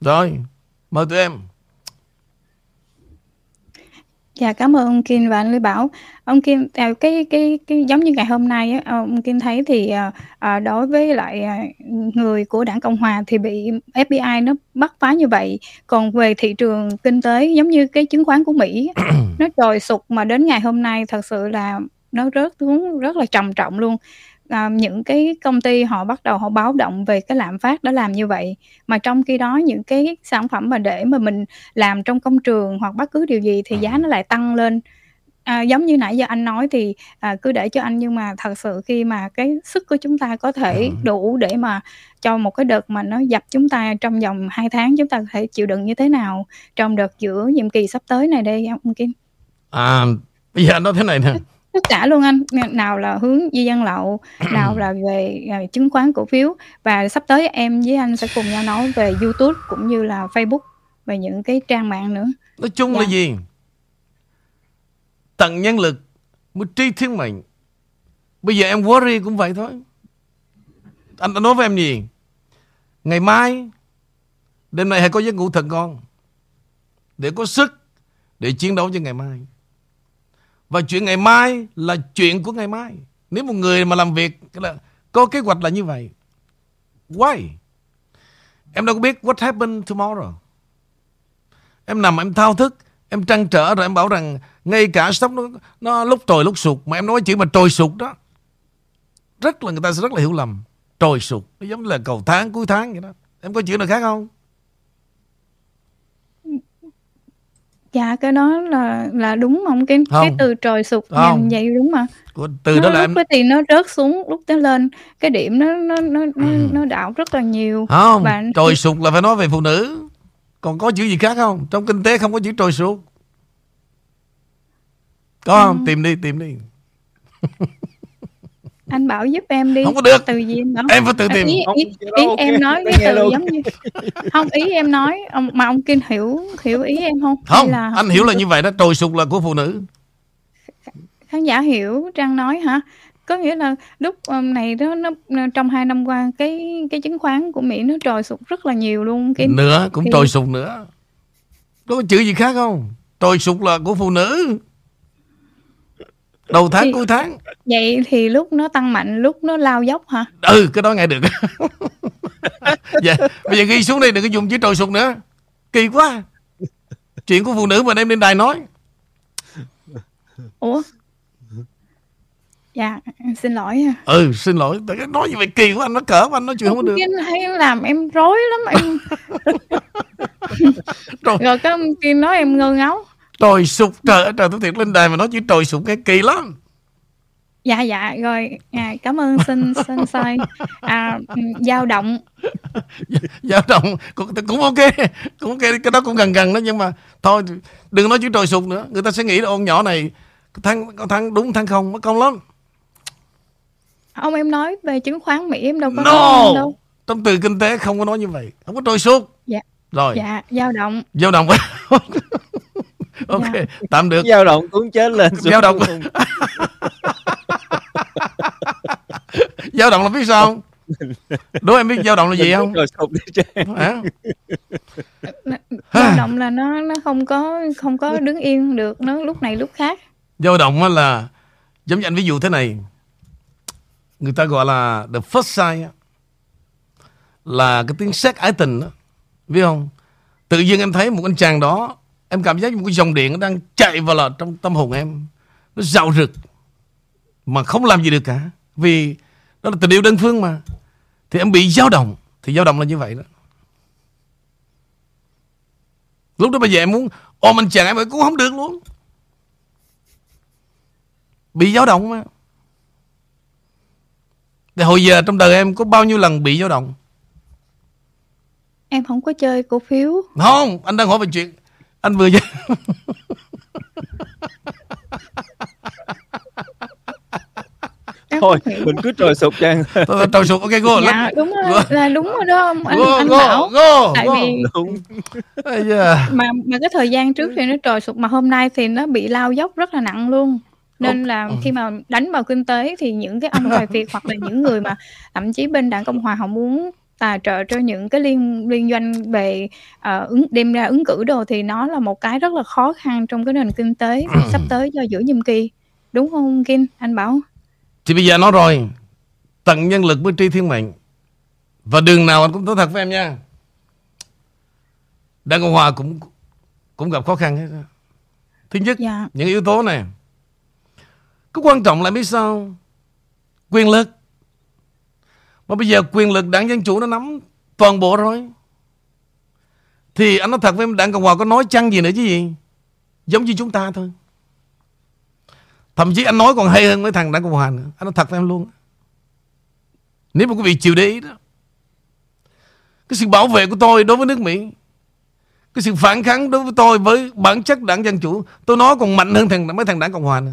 Speaker 1: Rồi, Mời tụi em.
Speaker 3: Dạ cảm ơn ông Kim và anh Lê Bảo. Ông Kim à, cái cái cái giống như ngày hôm nay á, ông Kim thấy thì à, à, đối với lại à, người của đảng Cộng hòa thì bị FBI nó bắt phá như vậy. Còn về thị trường kinh tế giống như cái chứng khoán của Mỹ nó trồi sụt mà đến ngày hôm nay thật sự là nó rớt xuống rất là trầm trọng luôn. À, những cái công ty họ bắt đầu họ báo động về cái lạm phát đã làm như vậy mà trong khi đó những cái sản phẩm mà để mà mình làm trong công trường hoặc bất cứ điều gì thì giá nó lại tăng lên. À, giống như nãy giờ anh nói thì à, cứ để cho anh nhưng mà thật sự khi mà cái sức của chúng ta có thể đủ để mà cho một cái đợt mà nó dập chúng ta trong vòng 2 tháng chúng ta có thể chịu đựng như thế nào trong đợt giữa nhiệm kỳ sắp tới này đây ông Kim?
Speaker 1: À bây giờ nói thế này nè
Speaker 3: tất cả luôn anh. Nào là hướng di dân lậu nào là về à, chứng khoán cổ phiếu. Và sắp tới em với anh sẽ cùng nhau nói về YouTube cũng như là Facebook về những cái trang mạng nữa.
Speaker 1: Nói chung
Speaker 3: Dạ.
Speaker 1: là gì? Tận nhân lực Mới tri thiên mệnh Bây giờ em worry cũng vậy thôi. Anh đã nói với em gì? Ngày mai Đêm nay hãy có giấc ngủ thật ngon Để có sức Để chiến đấu cho ngày mai và chuyện ngày mai Là chuyện của ngày mai. Nếu một người mà làm việc là Có kế hoạch là như vậy Why? Em đâu có biết what happened tomorrow. Em nằm em thao thức Em trăn trở rồi em bảo rằng Ngay cả stock nó, nó lúc trồi lúc sụt Mà em nói chữ mà trồi sụt đó. Rất là người ta sẽ rất là hiểu lầm. Trồi sụt Nó giống như là cầu tháng cuối tháng vậy đó. Em có chữ nào khác không?
Speaker 3: Dạ cái đó là là đúng không? Cái cái từ trồi sụt
Speaker 1: Không.
Speaker 3: nhìn vậy đúng mà.
Speaker 1: Của- Từ đó
Speaker 3: nó
Speaker 1: là
Speaker 3: lúc
Speaker 1: em
Speaker 3: đó thì nó rớt xuống lúc nó lên. Cái điểm nó nó nó nó,
Speaker 1: Ừ.
Speaker 3: nó đảo rất là nhiều.
Speaker 1: Không
Speaker 3: Và-
Speaker 1: Trồi sụt là phải nói về phụ nữ. Còn có chữ gì khác không? Trong kinh tế không có chữ trồi sụt Có không? Tìm đi tìm đi
Speaker 3: Anh bảo giúp em đi.
Speaker 1: Không có được.
Speaker 3: Từ gì em bảo.
Speaker 1: Em phải tự tìm
Speaker 3: ý, ý,
Speaker 2: cái đó
Speaker 3: ý
Speaker 2: ok,
Speaker 3: em nói cái từ giống như không ý em nói ông, mà ông Kim hiểu hiểu ý em không?
Speaker 1: Không
Speaker 3: là
Speaker 1: Anh hiểu là như vậy đó Trồi sụt là của phụ nữ
Speaker 3: khán giả hiểu Trang nói hả? Có nghĩa là lúc um, này đó nó, nó trong hai năm qua cái cái chứng khoán của Mỹ nó trồi sụt rất là nhiều luôn Kim.
Speaker 1: Nữa cũng trồi sụt nữa Có chữ gì khác không Trồi sụt là của phụ nữ Đầu tháng
Speaker 3: Thì-
Speaker 1: cuối tháng
Speaker 3: Vậy thì lúc nó tăng mạnh lúc nó lao dốc hả?
Speaker 1: Ừ cái đó nghe được dạ, Bây giờ ghi xuống đây đừng có dùng chữ trồi sụt nữa Kỳ quá Chuyện của phụ nữ mà đem lên đài nói
Speaker 3: Ủa? Dạ, em xin lỗi.
Speaker 1: Ừ xin lỗi nói như vậy kỳ quá Anh nói cỡ anh nói chuyện không có được
Speaker 3: hay làm em rối lắm em.
Speaker 1: Rồi.
Speaker 3: Rồi cái ông Kim nói em ngơ ngáo.
Speaker 1: Trồi sụt Trời trời tôi thiệt lên đài mà nói chữ trồi sụt cái kỳ lắm
Speaker 3: Dạ dạ rồi, à, cảm ơn xin xin sai. À ừm, dao động.
Speaker 1: dao động cũng, cũng ok cũng ok cái đó cũng gần gần đó nhưng mà thôi đừng nói chữ trồi sụt nữa người ta sẽ nghĩ là con nhỏ này thắng thắng đúng thắng không mất công lắm
Speaker 3: Ông em nói về chứng khoán Mỹ em đâu có
Speaker 1: no
Speaker 3: nói đâu.
Speaker 1: trong từ kinh tế không có nói như vậy không có trồi sụt
Speaker 3: Dạ.
Speaker 1: rồi
Speaker 3: Dạ, dao động.
Speaker 1: dao động ok
Speaker 3: Dạ.
Speaker 1: tạm được.
Speaker 2: Dao động cũng chết lên xuống
Speaker 1: Dao động. dao động là biết sao không? Đố em biết dao động là gì không? Hả?
Speaker 3: Dao động là nó nó không có không có đứng yên được, nó lúc này lúc khác.
Speaker 1: dao động á là giống như anh ví dụ thế này. Người ta gọi là the first sign á, là cái tiếng sét ái tình đó biết không? Tự nhiên em thấy một anh chàng đó em cảm giác như một cái dòng điện nó đang chạy vào là trong tâm hồn em. Nó rạo rực mà không làm gì được cả. Vì đó là tình yêu đơn phương mà. Thì em bị dao động thì dao động là như vậy đó. Lúc đó bây giờ em muốn ôm anh chàng em cũng không được luôn. Bị dao động mà. Thì hồi giờ trong đời em có bao nhiêu lần bị dao động?
Speaker 3: Em không có chơi cổ phiếu.
Speaker 1: không anh đang hỏi về chuyện anh vừa
Speaker 3: Em
Speaker 2: thôi mình cứ trồi sụp trang
Speaker 1: trồi sụt ok go
Speaker 3: Dạ đúng rồi, là đúng rồi đó ông anh,
Speaker 1: go
Speaker 3: anh
Speaker 1: go
Speaker 3: bảo.
Speaker 1: go
Speaker 3: Tại
Speaker 1: go.
Speaker 3: vì
Speaker 2: đúng.
Speaker 3: Mà mà cái thời gian trước thì nó trồi sụt mà hôm nay thì nó bị lao dốc rất là nặng luôn. Nên là khi mà đánh vào kinh tế thì những cái ông tài phiệt hoặc là những người mà thậm chí bên đảng cộng hòa họ muốn tài trợ cho những cái liên liên doanh về ờ, ứng đem ra ứng cử đồ thì nó là một cái rất là khó khăn trong cái nền kinh tế sắp tới cho giữa nhiệm kỳ. Đúng không Kim anh bảo?
Speaker 1: Thì bây giờ nói rồi. Tận nhân lực mới tri thiên mệnh. Và đường nào anh cũng nói thật với em nha. Đảng cộng hòa cũng cũng gặp khó khăn hết thứ nhất
Speaker 3: dạ.
Speaker 1: những yếu tố này. Cái quan trọng là biết sao? Quyền lực mà bây giờ quyền lực đảng dân chủ nó nắm toàn bộ rồi. Thì anh nói thật với em, đảng cộng hòa có nói chăng gì nữa chứ gì? Giống như chúng ta thôi. Thậm chí anh nói còn hay hơn mấy thằng đảng cộng hòa nữa. Anh nói thật với em luôn. Nếu mà quý vị chịu để ý đó, cái sự bảo vệ của tôi đối với nước mỹ, cái sự phản kháng đối với tôi với bản chất đảng dân chủ, tôi nói còn mạnh hơn thằng, mấy thằng đảng cộng hòa nữa.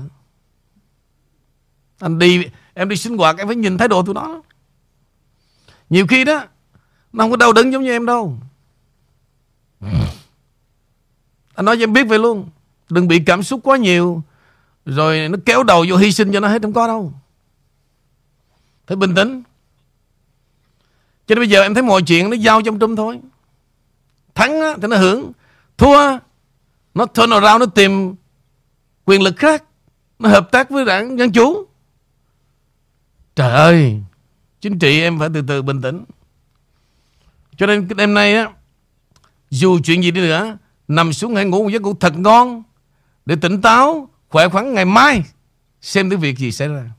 Speaker 1: Anh đi, em đi sinh hoạt, em phải nhìn thái độ tụi nó nhiều khi đó nó không có đau đớn giống như em đâu anh nói cho em biết vậy luôn đừng bị cảm xúc quá nhiều rồi nó kéo đầu vô hy sinh cho nó hết không có đâu phải bình tĩnh Cho nên bây giờ em thấy mọi chuyện nó giao trong Trung thôi. Thắng á, thì nó hưởng. Thua nó turn around nó tìm quyền lực khác. Nó hợp tác với đảng Dân Chủ. Trời ơi, chính trị em phải từ từ bình tĩnh. Cho nên đêm nay á, dù chuyện gì đi nữa, nằm xuống hãy ngủ một giấc ngủ thật ngon để tỉnh táo, khỏe khoắn ngày mai xem cái việc gì xảy ra.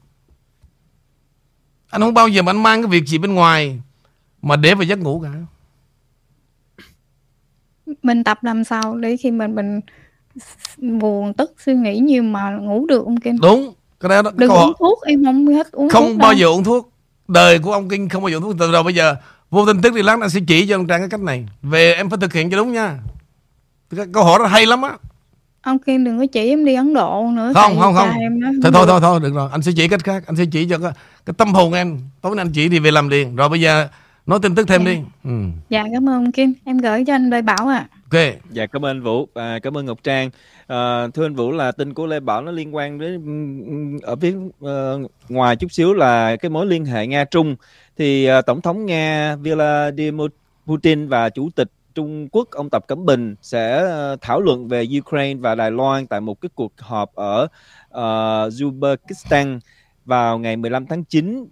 Speaker 1: Anh không bao giờ mà anh mang cái việc gì bên ngoài mà để vào giấc ngủ cả.
Speaker 3: Mình tập làm sao để khi mình mình buồn tức suy nghĩ nhiều mà ngủ được ông Kim?
Speaker 1: Đúng, cái đó,
Speaker 3: Đừng
Speaker 1: câu
Speaker 3: uống thuốc, em không hết uống
Speaker 1: không
Speaker 3: thuốc
Speaker 1: bao
Speaker 3: đâu.
Speaker 1: giờ uống thuốc đời của ông kinh không bao giờ thuốc từ đầu bây giờ vô tin tức đi lát anh sẽ chỉ cho ông trang cái cách này về em phải thực hiện cho đúng nha cái câu hỏi đó hay lắm á
Speaker 3: Ông Kim đừng có chỉ em đi Ấn Độ nữa.
Speaker 1: không không không
Speaker 3: Em nó
Speaker 1: thôi thôi thôi thôi được rồi anh sẽ chỉ cách khác anh sẽ chỉ cho cái, cái tâm hồn em tối nay anh chỉ thì về làm liền rồi bây giờ nói tin tức thêm
Speaker 3: Dạ.
Speaker 1: đi ừ.
Speaker 3: Dạ cảm ơn ông Kim. Em gửi cho anh Lê Bảo ạ
Speaker 1: ok.
Speaker 2: Dạ cảm ơn anh Vũ, à, cảm ơn Ngọc Trang. À, thưa anh Vũ là tin của Lê Bảo nó liên quan đến ở phía uh, ngoài chút xíu là cái mối liên hệ Nga Trung. Thì uh, tổng thống Nga Vladimir Putin và chủ tịch Trung Quốc ông Tập Cẩm Bình sẽ ờ, thảo luận về Ukraine và Đài Loan tại một cái cuộc họp ở uh, Uzbekistan vào ngày 15 tháng 9 uh,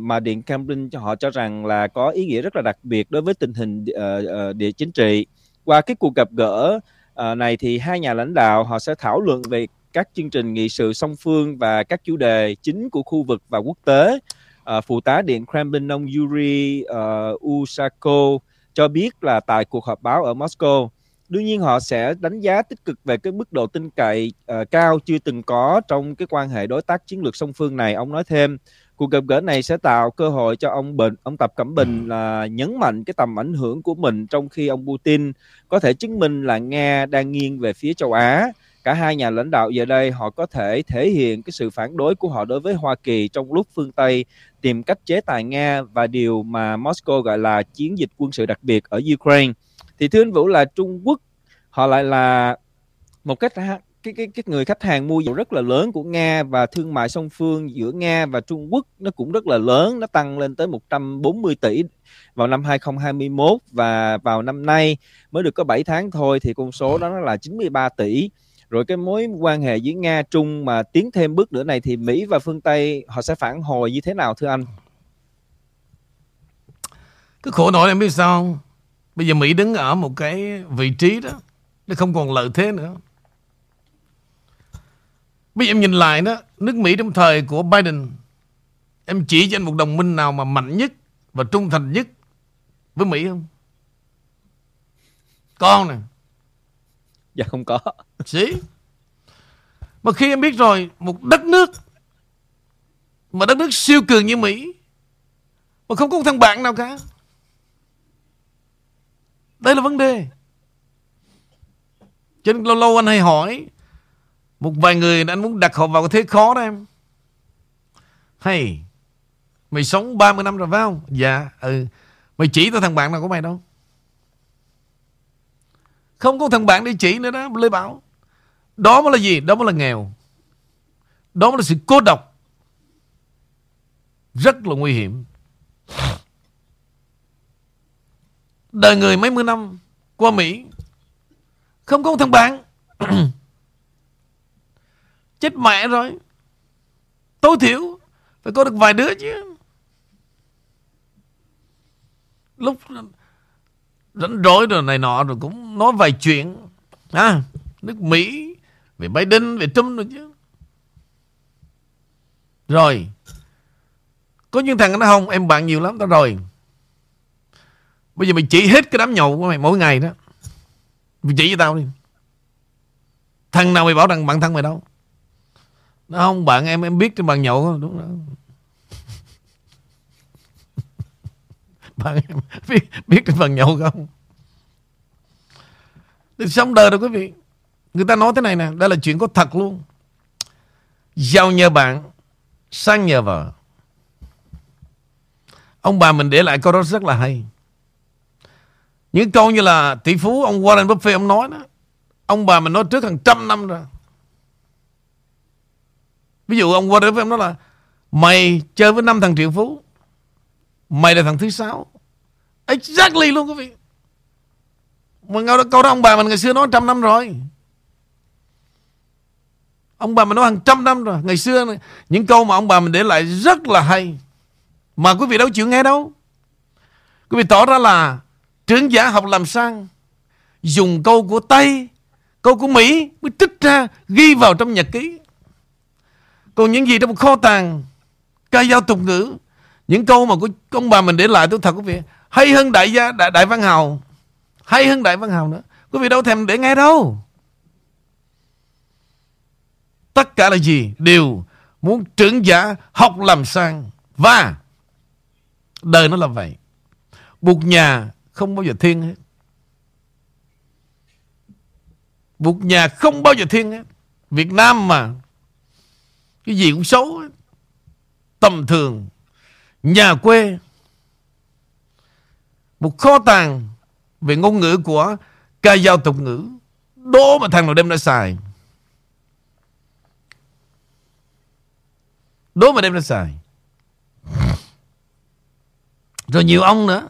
Speaker 2: mà Điện Kremlin cho họ cho rằng là có ý nghĩa rất là đặc biệt đối với tình hình uh, địa chính trị qua cái cuộc gặp gỡ uh, này thì hai nhà lãnh đạo họ sẽ thảo luận về các chương trình nghị sự song phương và các chủ đề chính của khu vực và quốc tế. Uh, phụ tá Điện Kremlin ông Yuri ờ, uh, Usako cho biết là tại cuộc họp báo ở Moscow đương nhiên họ sẽ đánh giá tích cực về cái mức độ tin cậy uh, cao chưa từng có trong cái quan hệ đối tác chiến lược song phương này ông nói thêm cuộc gặp gỡ này sẽ tạo cơ hội cho ông Bình ông Tập Cận Bình là nhấn mạnh cái tầm ảnh hưởng của mình trong khi ông Putin có thể chứng minh là Nga đang nghiêng về phía châu Á. Cả hai nhà lãnh đạo giờ đây họ có thể thể hiện cái sự phản đối của họ đối với Hoa Kỳ trong lúc phương Tây tìm cách chế tài Nga và điều mà Moscow gọi là chiến dịch quân sự đặc biệt ở Ukraine. Thì thưa anh Vũ là Trung Quốc họ lại là một cách cái cái cái người khách hàng mua dầu rất là lớn của Nga và thương mại song phương giữa Nga và Trung Quốc nó cũng rất là lớn, nó tăng lên tới 140 tỷ vào năm 2021 và vào năm nay mới được có 7 tháng thôi thì con số đó nó là 93 tỷ. Rồi cái mối quan hệ giữa Nga, Trung mà tiến thêm bước nữa này thì Mỹ và phương Tây họ sẽ phản hồi như thế nào thưa anh?
Speaker 1: Cứ khổ nổi em biết sao bây giờ Mỹ đứng ở một cái vị trí đó, nó không còn lợi thế nữa. Bây giờ em nhìn lại đó Nước Mỹ trong thời của Biden Em chỉ cho anh một đồng minh nào mà mạnh nhất Và trung thành nhất Với Mỹ không? Con nè?
Speaker 2: Dạ không có.
Speaker 1: Sĩ Mà khi em biết rồi Một đất nước Mà đất nước siêu cường như Mỹ Mà không có một thằng bạn nào cả. Đây là vấn đề. Cho nên lâu lâu anh hay hỏi một vài người anh muốn đặt họ vào cái thế khó đó em. Hay, Mày sống 30 năm rồi phải không? Dạ ừ. Mày chỉ tao thằng bạn nào của mày đâu. Không có thằng bạn để chỉ nữa đó Lê Bảo. Đó mới là gì? Đó mới là nghèo. Đó mới là sự cô độc. Rất là nguy hiểm. Đời người mấy mươi năm Qua Mỹ. Không có thằng bạn. Chết mẹ rồi. Tối thiểu Phải có được vài đứa chứ. Lúc rảnh rỗi rồi này nọ rồi cũng nói vài chuyện. À, nước Mỹ về Biden về Trump rồi chứ. Rồi có những thằng nó không em bạn nhiều lắm đó rồi. Bây giờ mày chỉ hết cái đám nhậu của mày mỗi ngày đó. Mày chỉ cho tao đi. Thằng nào mày bảo rằng bạn thân mày đâu? Không, bạn em em biết trên bàn nhậu không? Đúng rồi. Bạn em biết biết trên bàn nhậu không? Thì sống đời rồi quý vị. Người ta nói thế này nè, Đây là chuyện có thật luôn. Giàu nhờ bạn, Sang nhờ vợ. Ông bà mình để lại câu đó rất là hay. Những câu như là Tỷ phú, ông Warren Buffett ông nói đó. Ông bà mình nói trước hàng trăm năm rồi. Ví dụ ông Warren Buffett em nói là, Mày chơi với năm thằng triệu phú, Mày là thằng thứ sáu. Exactly luôn quý vị. Mà câu đó ông bà mình ngày xưa nói trăm năm rồi. Ông bà mình nói hàng trăm năm rồi. Ngày xưa những câu mà ông bà mình để lại rất là hay. Mà quý vị đâu chịu nghe đâu. Quý vị tỏ ra là Trưởng giả học làm sang, Dùng câu của Tây, Câu của Mỹ mới trích ra, Ghi vào trong nhật ký. Còn những gì trong kho tàng Ca dao tục ngữ Những câu mà của ông bà mình để lại tôi thật quý vị Hay hơn đại gia đại, đại văn hào Hay hơn đại văn hào nữa Quý vị đâu thèm để nghe đâu Tất cả là gì? Đều muốn trưởng giả học làm sang. Và đời nó là vậy. Bụt nhà không bao giờ thiên hết. Bụt nhà không bao giờ thiên hết. Việt Nam mà cái gì cũng xấu. Tầm thường. Nhà quê. Một kho tàng Về ngôn ngữ của ca dao tục ngữ. Đố mà thằng nào đem ra xài. Đố mà đem ra xài. Rồi nhiều ông nữa.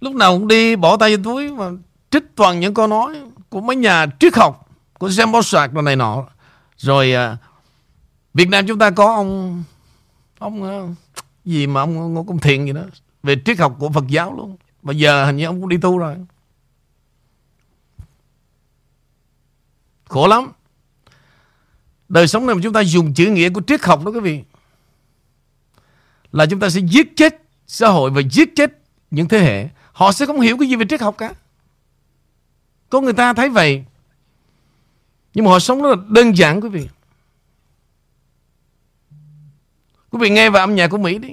Speaker 1: Lúc nào cũng đi bỏ tay vào túi Mà trích toàn những câu nói Của mấy nhà triết học, Của Jean Paul và này nọ. Rồi à, Việt Nam chúng ta có ông Ông ờ, Gì mà ông Ngô Công Thiện gì đó, Về triết học của Phật giáo luôn. Mà giờ hình như ông cũng đi tu rồi. Khổ lắm. Đời sống này mà chúng ta dùng chữ nghĩa của triết học đó quý vị, Là chúng ta sẽ giết chết xã hội và giết chết những thế hệ. Họ sẽ không hiểu cái gì về triết học cả. Có người ta thấy vậy. Nhưng mà họ sống rất là đơn giản quý vị. Quý vị nghe vào âm nhạc của Mỹ đi.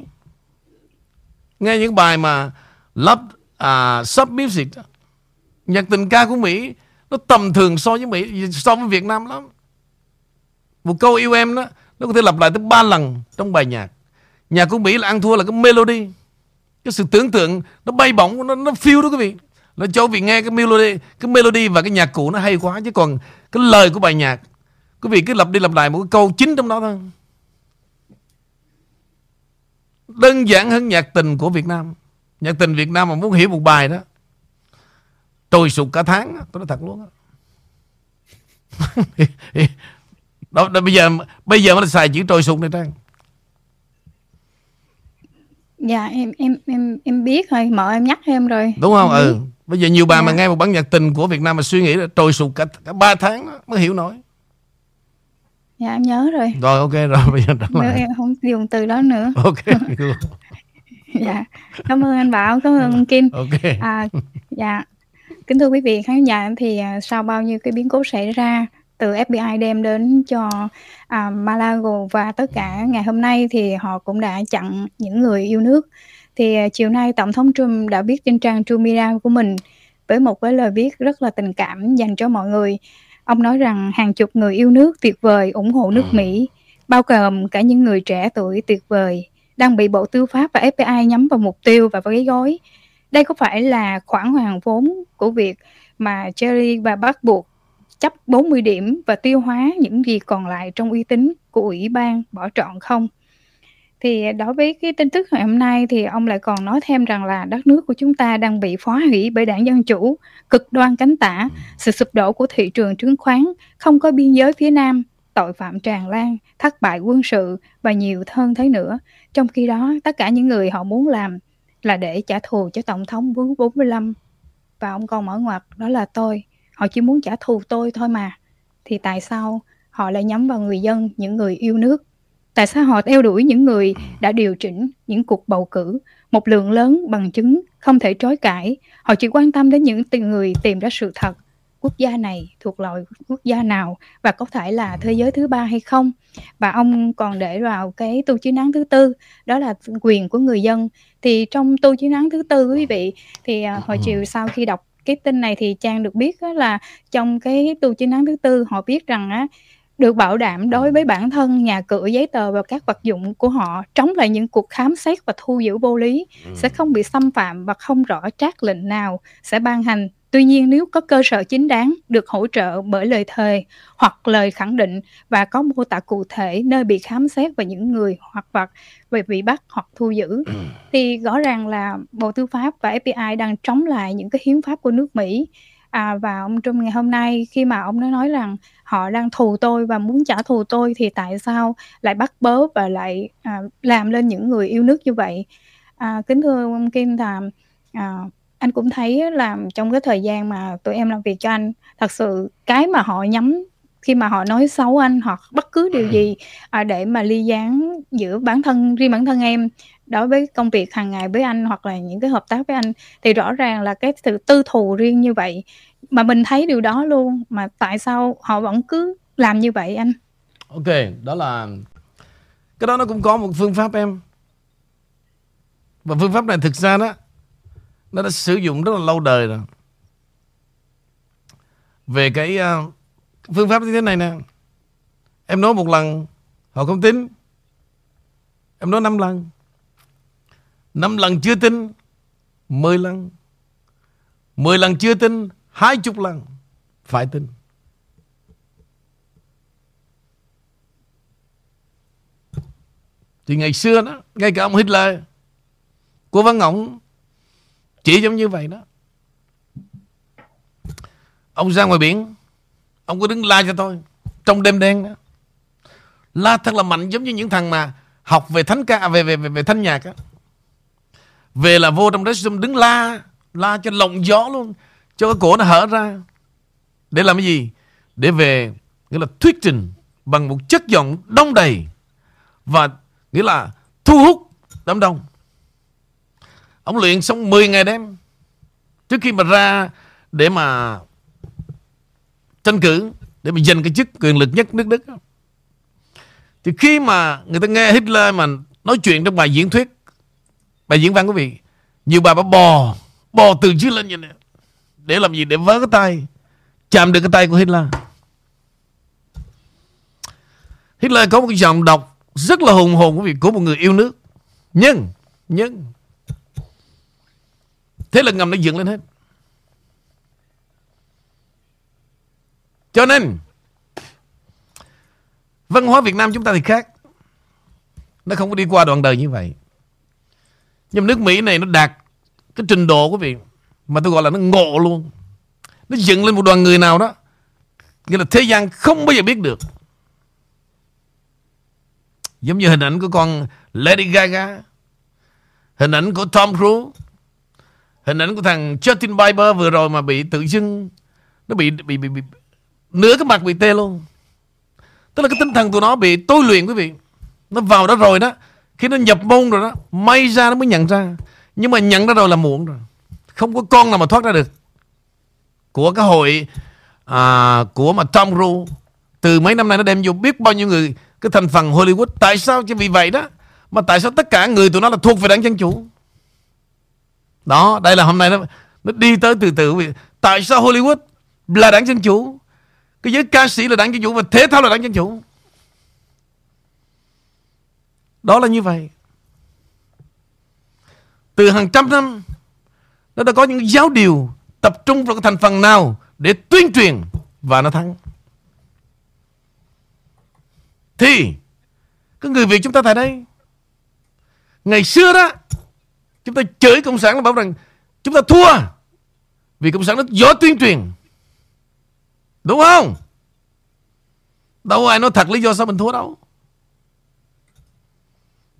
Speaker 1: Nghe những bài mà Love uh, Sub Music Nhạc tình ca của Mỹ Nó tầm thường so với Mỹ So với Việt Nam lắm. Một câu yêu em đó Nó có thể lặp lại tới ba lần trong bài nhạc. Nhạc của Mỹ là ăn thua là cái melody. Cái sự tưởng tượng Nó bay bổng Nó, nó feel đó quý vị. Nó cho quý vị nghe cái melody Cái melody và cái nhạc cụ nó hay quá Chứ còn cái lời của bài nhạc Quý vị cứ lặp đi lặp lại một cái câu chính trong đó thôi. Đơn giản hơn nhạc tình của Việt Nam. Nhạc tình Việt Nam mà muốn hiểu một bài đó Trồi sụt cả tháng Tôi nói thật luôn đó, đó bây giờ bây giờ mới xài chữ trôi sụt này trang.
Speaker 3: Dạ em em em em biết rồi mợ em nhắc em rồi.
Speaker 1: Đúng không? Ừ. bây giờ nhiều bà dạ. mà nghe một bản nhạc tình của Việt Nam mà suy nghĩ là trôi sụt cả cả ba tháng đó, mới hiểu nổi
Speaker 3: dạ em nhớ rồi.
Speaker 1: Rồi ok rồi bây giờ
Speaker 3: trở lại em không dùng từ đó nữa.
Speaker 1: Ok
Speaker 3: dạ cảm ơn anh Bảo cảm ơn anh Kim.
Speaker 1: Ok.
Speaker 3: À dạ. Kính thưa quý vị khán giả thì à, sau bao nhiêu cái biến cố xảy ra từ FBI đem đến cho à, Malago và tất cả ngày hôm nay thì họ cũng đã chặn những người yêu nước. Thì à, chiều nay Tổng thống Trump đã viết trên trang Trump của mình với một cái lời viết rất là tình cảm dành cho mọi người. Ông nói rằng hàng chục người yêu nước tuyệt vời ủng hộ nước Mỹ, bao gồm cả những người trẻ tuổi tuyệt vời đang bị Bộ Tư pháp và FBI nhắm vào mục tiêu và với gói. Đây có phải là khoản hoàn vốn của việc mà Jerry và bắt buộc chấp 40 điểm và tiêu hóa những gì còn lại trong uy tín của ủy ban bỏ trọn không? Thì đối với cái tin tức ngày hôm nay thì ông lại còn nói thêm rằng là đất nước của chúng ta đang bị phá hủy bởi đảng Dân Chủ, cực đoan cánh tả, sự sụp đổ của thị trường chứng khoán, không có biên giới phía Nam, tội phạm tràn lan, thất bại quân sự và nhiều hơn thế nữa. Trong khi đó, tất cả những người họ muốn làm là để trả thù cho Tổng thống 45 và ông còn mở ngoặt đó là tôi. Họ chỉ muốn trả thù tôi thôi mà. Thì tại sao họ lại nhắm vào người dân những người yêu nước tại sao họ theo đuổi những người đã điều chỉnh những cuộc bầu cử? Một lượng lớn bằng chứng không thể chối cãi. Họ chỉ quan tâm đến những người tìm ra sự thật. Quốc gia này thuộc loại quốc gia nào và có thể là thế giới thứ ba hay không? Và ông còn để vào cái tu chiến án thứ tư, đó là quyền của người dân. Thì trong tu chiến án thứ tư, quý vị, thì à, hồi chiều sau khi đọc cái tin này thì Trang được biết là trong cái tu chiến án thứ tư họ biết rằng á được bảo đảm đối với bản thân nhà cửa giấy tờ và các vật dụng của họ chống lại những cuộc khám xét và thu giữ vô lý ừ. sẽ không bị xâm phạm và không rõ trác lệnh nào sẽ ban hành Tuy nhiên nếu có cơ sở chính đáng được hỗ trợ bởi lời thề hoặc lời khẳng định và có mô tả cụ thể nơi bị khám xét và những người hoặc vật về bị bắt hoặc thu giữ thì rõ ràng là Bộ Tư pháp và FBI đang chống lại những cái hiến pháp của nước Mỹ. À, và ông Trump ngày hôm nay khi mà ông nói rằng họ đang thù tôi và muốn trả thù tôi thì tại sao lại bắt bớ và lại à, làm lên những người yêu nước như vậy? À, kính thưa ông Kim là à, anh cũng thấy là trong cái thời gian mà tụi em làm việc cho anh thật sự cái mà họ nhắm khi mà họ nói xấu anh hoặc bất cứ điều gì à, để mà ly gián giữa bản thân riêng bản thân em đối với công việc hàng ngày với anh hoặc là những cái hợp tác với anh thì rõ ràng là cái sự tư thù riêng như vậy mà mình thấy điều đó luôn mà tại sao họ vẫn cứ làm như vậy anh
Speaker 1: Ok, đó là cái đó nó cũng có một phương pháp em. Và phương pháp này thực ra đó nó đã sử dụng rất là lâu đời rồi. Về cái uh, phương pháp như thế này nè. Em nói một lần họ không tin. Em nói năm lần. Năm lần chưa tin, mười lần. Mười lần chưa tin, hai chục lần phải tin. Thì ngày xưa đó Ngay cả ông Hitler Của văn ngọng Chỉ giống như vậy đó. Ông ra ngoài biển Ông có đứng la cho tôi Trong đêm đen đó La thật là mạnh giống như những thằng mà Học về thánh ca Về về về, về thanh nhạc á. Về là vô trong đó đứng la La cho lộng gió luôn. Cho cái cổ nó hở ra. Để làm cái gì? Để về, Nghĩa là thuyết trình Bằng một chất giọng đông đầy Và Nghĩa là thu hút đám đông. Ông luyện xong 10 ngày đêm. Trước khi mà ra Để mà Tranh cử, Để mà giành cái chức quyền lực nhất nước Đức Thì khi mà Người ta nghe Hitler mà Nói chuyện trong bài diễn thuyết, Bài diễn văn quý vị, Nhiều bà bà bò Bò từ dưới lên như này để làm gì? Để vớ cái tay. Chạm được cái tay của Hitler. Hitler có một cái giọng đọc rất là hùng hồn của việc của một người yêu nước. Nhưng nhưng, thế là ngầm nó dựng lên hết. Cho nên, văn hóa Việt Nam chúng ta thì khác. Nó không có đi qua đoạn đời như vậy. Nhưng nước Mỹ này nó đạt cái trình độ của việc mà tôi gọi là nó ngộ luôn. Nó dựng lên một đoàn người nào đó. Nghĩa là thế gian không bao giờ biết được. Giống như hình ảnh của con Lady Gaga Hình ảnh của Tom Cruise Hình ảnh của thằng Justin Bieber vừa rồi mà bị tự dưng Nó bị, bị, bị, bị Nửa cái mặt bị tê luôn. Tức là cái tinh thần của nó bị tôi luyện quý vị. Nó vào đó rồi đó. Khi nó nhập môn rồi đó May ra nó mới nhận ra. Nhưng mà nhận ra rồi là muộn rồi. Không có con nào mà thoát ra được. Của cái hội à, Của mà Tom Cruise Từ mấy năm nay nó đem vô biết bao nhiêu người cái thành phần Hollywood. Tại sao? Chỉ vì vậy đó. Mà tại sao tất cả người tụi nó là thuộc về đảng dân chủ? Đó đây là hôm nay nó nó đi tới từ từ. Tại sao Hollywood là đảng dân chủ? Cái giới ca sĩ là đảng dân chủ và thể thao là đảng dân chủ. Đó là như vậy. Từ hàng trăm năm nó đã có những giáo điều tập trung vào cái thành phần nào để tuyên truyền và nó thắng. Thì, Cái người Việt chúng ta tại đây, Ngày xưa đó, Chúng ta chửi Cộng sản là bảo rằng Chúng ta thua Vì Cộng sản nó giỏi tuyên truyền. Đúng không? Đâu ai nói thật lý do sao mình thua đâu.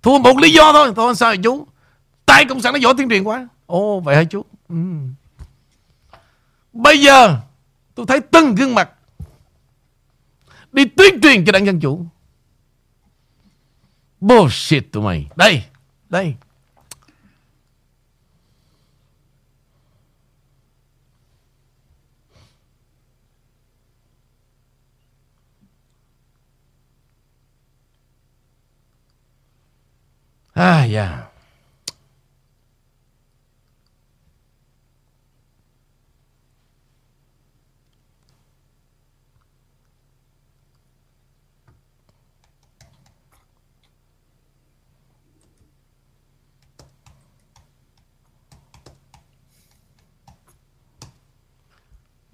Speaker 1: Thua một lý do thôi Thôi sao vậy chú? Tại Cộng sản nó giỏi tuyên truyền quá. Ồ vậy hả chú ừ. Bây giờ tôi thấy từng gương mặt Đi tuyên truyền cho đảng Dân Chủ Bullshit tụi mày. Đây, đây. À, yeah.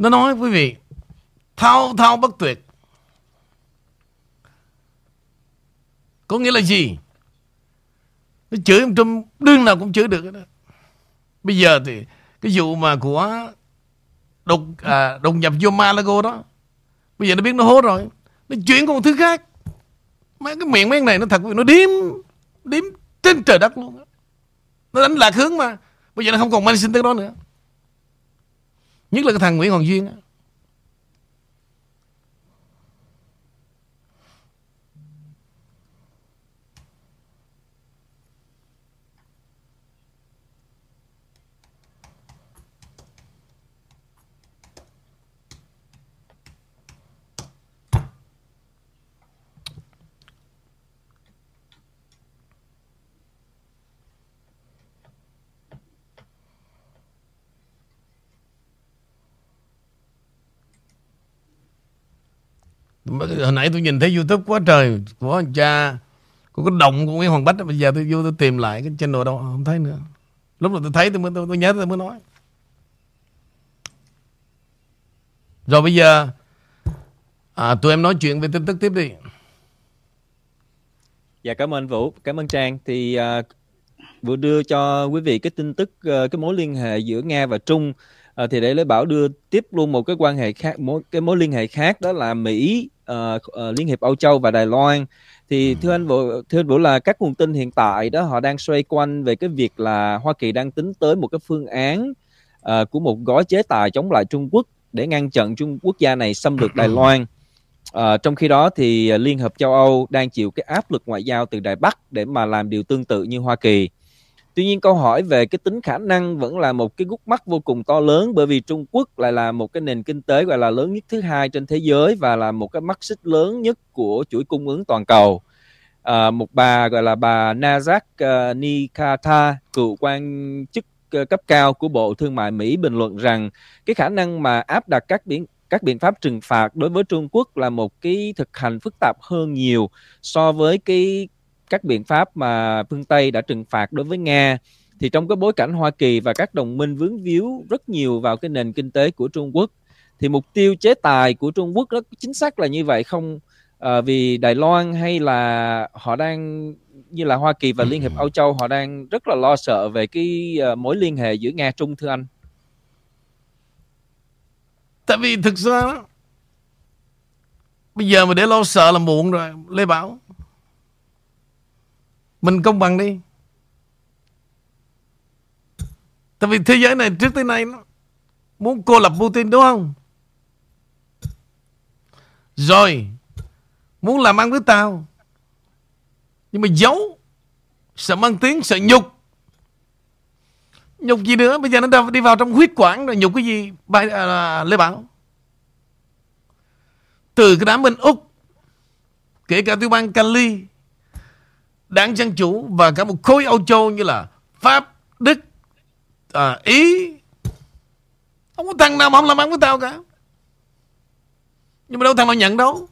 Speaker 1: Nó nói quý vị Thao thao bất tuyệt. Có nghĩa là gì? Nó chửi ông Trump Đương nào cũng chửi được đó. Bây giờ thì Cái vụ mà của Đột, à, đột nhập vô Malago đó Bây giờ nó biết nó hố rồi Nó chuyển qua một thứ khác. Mấy cái miệng mấy này nó thật Nó điếm Điếm trên trời đất luôn Nó đánh lạc hướng mà. Bây giờ nó không còn mang sinh tới đó nữa. Nhất là cái thằng Nguyễn Hoàng Duyên Hồi nãy tôi nhìn thấy Youtube quá trời Của anh cha Của cái đồng của Nguyễn Hoàng Bách Bây giờ tôi vô tôi tìm lại cái channel đâu Không thấy nữa. Lúc nào tôi thấy tôi mới tôi, tôi nhớ tôi mới nói. Rồi bây giờ à, Tụi em nói chuyện về tin tức tiếp đi.
Speaker 2: Dạ cảm ơn Vũ, cảm ơn Trang. Thì à, uh, vừa đưa cho quý vị cái tin tức uh, cái mối liên hệ giữa Nga và Trung. À, thì để lấy bảo đưa tiếp luôn một cái quan hệ khác mối cái mối liên hệ khác đó là Mỹ uh, uh, Liên hiệp Âu Châu và Đài Loan. Thì thưa anh Vũ thưa anh Vũ là các nguồn tin hiện tại đó họ đang xoay quanh về cái việc là Hoa Kỳ đang tính tới một cái phương án uh, của một gói chế tài chống lại Trung Quốc để ngăn chặn Trung quốc gia này xâm lược Đài Loan. Uh, trong khi đó thì Liên hợp châu Âu đang chịu cái áp lực ngoại giao từ Đài Bắc để mà làm điều tương tự như Hoa Kỳ Tuy nhiên câu hỏi về cái tính khả năng vẫn là một cái gút mắt vô cùng to lớn bởi vì Trung Quốc lại là một cái nền kinh tế gọi là lớn nhất thứ hai trên thế giới và là một cái mắt xích lớn nhất của chuỗi cung ứng toàn cầu. À, một bà gọi là bà Nazak uh, Nikata, cựu quan chức uh, cấp cao của Bộ Thương mại Mỹ bình luận rằng cái khả năng mà áp đặt các biện các biện pháp trừng phạt đối với Trung Quốc là một cái thực hành phức tạp hơn nhiều so với cái các biện pháp mà phương Tây đã trừng phạt đối với Nga. Thì trong cái bối cảnh Hoa Kỳ và các đồng minh vướng víu rất nhiều vào cái nền kinh tế của Trung Quốc thì mục tiêu chế tài của Trung Quốc rất chính xác là như vậy không à, vì Đài Loan hay là họ đang như là Hoa Kỳ và Liên hiệp Âu Châu họ đang rất là lo sợ về cái uh, mối liên hệ giữa Nga Trung thưa anh.
Speaker 1: Tại vì thực ra bây giờ mà để lo sợ là muộn rồi Lê Bảo mình công bằng đi. Tại vì thế giới này trước tới nay nó Muốn cô lập Putin đúng không? Rồi Muốn làm ăn với tao. Nhưng mà giấu Sợ mang tiếng sợ nhục. Nhục gì nữa? Bây giờ nó đi vào trong huyết quản rồi Nhục cái gì? Bài, à, Lê Bảo. Từ cái đám bên Úc Kể cả tiểu bang Cali đảng Dân Chủ và cả một khối Âu Châu như là Pháp, Đức, à, Ý. Không có thằng nào mà không làm ăn với tao cả. Nhưng mà đâu thằng nào nhận đâu.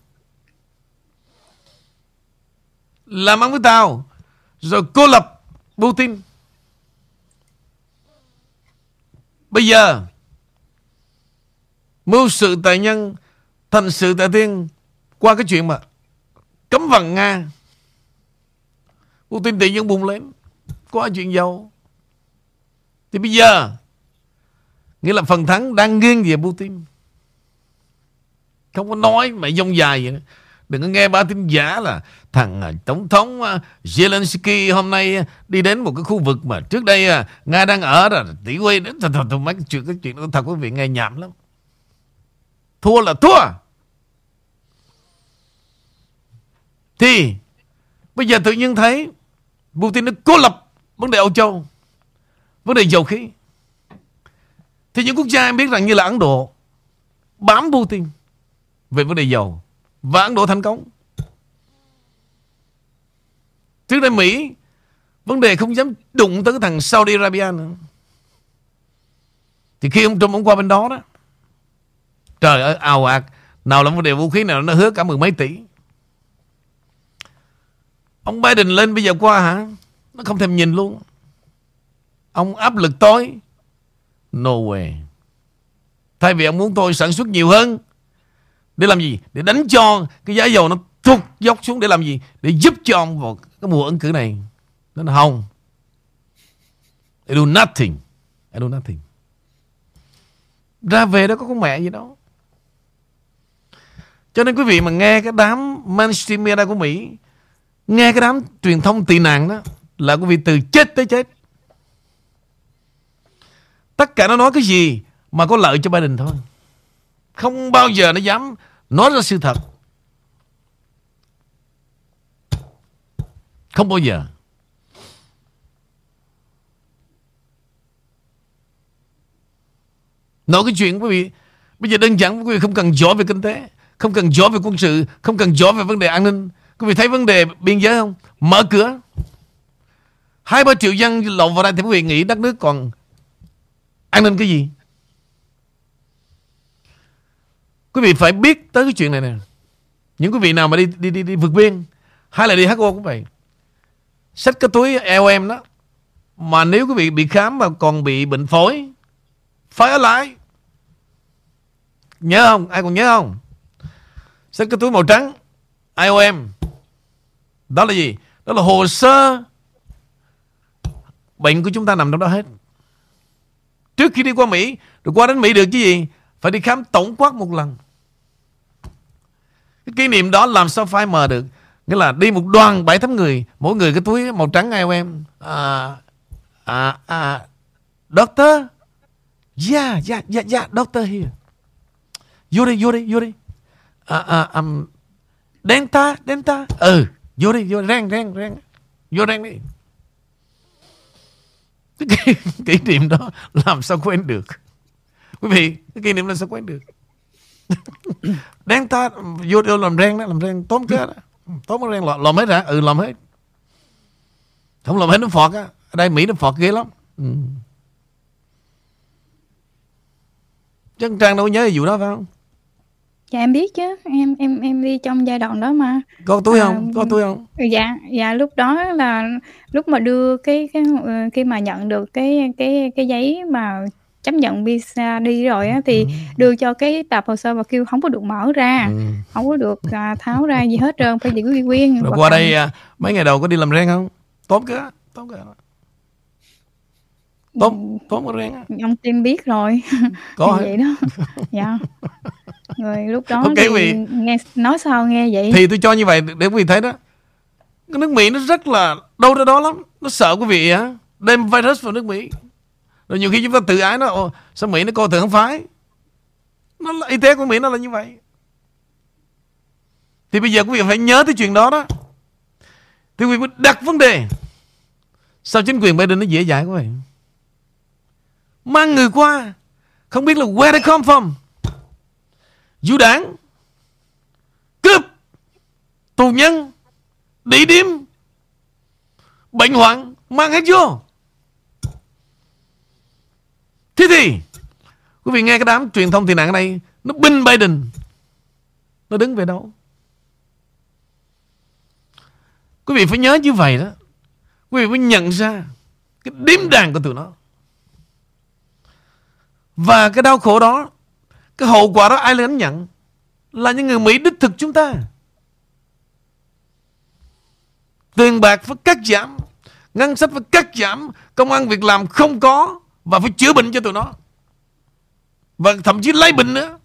Speaker 1: Làm ăn với tao. Rồi cô lập Putin. Bây giờ mưu sự tài nhân thành sự tài tiên qua cái chuyện mà cấm vận Nga Putin tự nhiên bùng lên Có chuyện giàu. Thì bây giờ Nghĩa là phần thắng đang nghiêng về Putin. Không có nói mà dông dài vậy Đừng có nghe ba tin giả là thằng à, Tổng thống à, Zelensky hôm nay à, đi đến một cái khu vực mà trước đây Nga đang ở rồi tỷ quay đến thật thật thôi, mấy cái chuyện cái chuyện đó thật quý vị nghe nhảm lắm. Thua là thua. Thì bây giờ tự nhiên thấy Putin nó cố lập vấn đề Âu Châu, Vấn đề dầu khí. Thì những quốc gia em biết rằng như là Ấn Độ, Bám Putin Về vấn đề dầu Và Ấn Độ thành công. Trước đây Mỹ, Vấn đề không dám đụng tới cái thằng Saudi Arabia nữa. Thì khi ông Trump ông qua bên đó đó, Trời ơi, ào ạt, Nào là vấn đề vũ khí nào, nó hứa cả mười mấy tỷ. Ông Biden lên bây giờ qua hả? Nó không thèm nhìn luôn. Ông áp lực tối. No way. Thay vì ông muốn tôi sản xuất nhiều hơn, Để làm gì? Để đánh cho cái giá dầu nó thụt dốc xuống để làm gì? Để giúp cho ông vào cái mùa ứng cử này. Nó là không. I do nothing. I do nothing. Ra về đó có con mẹ gì đâu. Cho nên quý vị mà nghe cái đám mainstream media của Mỹ Nghe cái đám truyền thông tị nạn đó Là quý vị từ chết tới chết. Tất cả nó nói cái gì Mà có lợi cho Biden thôi. Không bao giờ nó dám Nói ra sự thật. Không bao giờ. Nói cái chuyện quý vị, Bây giờ đơn giản, quý vị không cần giỏi về kinh tế, Không cần giỏi về quân sự, Không cần giỏi về vấn đề an ninh. Quý vị thấy vấn đề biên giới không? Mở cửa. Hai ba triệu dân lộn vào đây Thì quý vị nghĩ đất nước còn An ninh cái gì? Quý vị phải biết tới cái chuyện này nè. Những quý vị nào mà đi đi đi, đi vượt biên Hay là đi HO cũng vậy. Xách cái túi LM đó Mà nếu quý vị bị khám Mà còn bị bệnh phổi Phải ở lại. Nhớ không? Ai còn nhớ không? Xách cái túi màu trắng IOM đó là gì? Đó là hồ sơ. Bệnh của chúng ta nằm trong đó hết. Trước khi đi qua Mỹ Rồi qua đến Mỹ được chứ gì? Phải đi khám tổng quát một lần. Cái kỷ niệm đó làm sao phai mờ được? Nghĩa là đi một đoàn bảy tám người Mỗi người cái túi màu trắng IOM à, à, à, Doctor? Yeah, yeah, yeah, yeah, doctor here. Vô đi, vô đi, vô đi. À, à, um, Delta, Delta? Ừ, vô đi, vô rang, rang, rang. Vô rang đi. Cái kỷ niệm đó làm sao quên được? Quý vị cái kỷ niệm làm sao quên được? Đang ta vô vô làm rang đó làm rang tóm cái đó. Tóm cái rang lò, lòm hết hả? Ừ làm hết. Không làm hết nó phọt á. Ở đây mỹ nó phọt ghê lắm. Ừ. chân trang đâu nhớ vụ đó phải không?
Speaker 3: Dạ em biết chứ, em em em đi trong giai đoạn đó mà.
Speaker 1: có túi không có túi không
Speaker 3: Dạ, dạ lúc đó là lúc mà đưa cái cái ờ, khi mà nhận được cái cái cái giấy mà chấp nhận visa đi rồi á thì đưa cho cái tập hồ sơ và kêu không có được mở ra,
Speaker 1: ừ.
Speaker 3: không có được à, tháo ra gì hết trơn, phải giữ ghi nguyên.
Speaker 1: rồi qua đây à, mấy ngày đầu có đi làm rang không đó, tóm cái đó. tóm tóm cái rang á.
Speaker 3: ông Tim biết rồi.
Speaker 1: có
Speaker 3: vậy đó. dạ. Rồi lúc đó
Speaker 1: Ok,
Speaker 3: thì
Speaker 1: vị.
Speaker 3: nghe nói sao nghe vậy.
Speaker 1: thì tôi cho như vậy để quý vị thấy đó. Cái nước Mỹ nó rất là đâu ra đó lắm. Nó sợ quý vị á. Đem virus vào nước Mỹ. Rồi nhiều khi chúng ta tự ái nó "Ồ, sao Mỹ nó coi thường phái? Nó là, y tế của Mỹ nó là như vậy. Thì bây giờ quý vị phải nhớ tới chuyện đó đó. Thì quý vị đặt vấn đề. Sao chính quyền Biden nó dễ dãi quá vậy? Mang người qua. Không biết là where they come from du đảng, cướp tù nhân địa điểm, bệnh hoạn mang hết vô. Thế thì, quý vị nghe cái đám truyền thông tị nạn ở đây, nó binh Biden, nó đứng về đâu? Quý vị phải nhớ như vậy đó. Quý vị phải nhận ra cái điếm đàn của tụi nó. Và cái đau khổ đó cái hậu quả đó ai là gánh nhận là những người Mỹ đích thực chúng ta. Tiền bạc phải cắt giảm, ngân sách phải cắt giảm, công an việc làm không có và phải chữa bệnh cho tụi nó. Và thậm chí lấy bệnh nữa.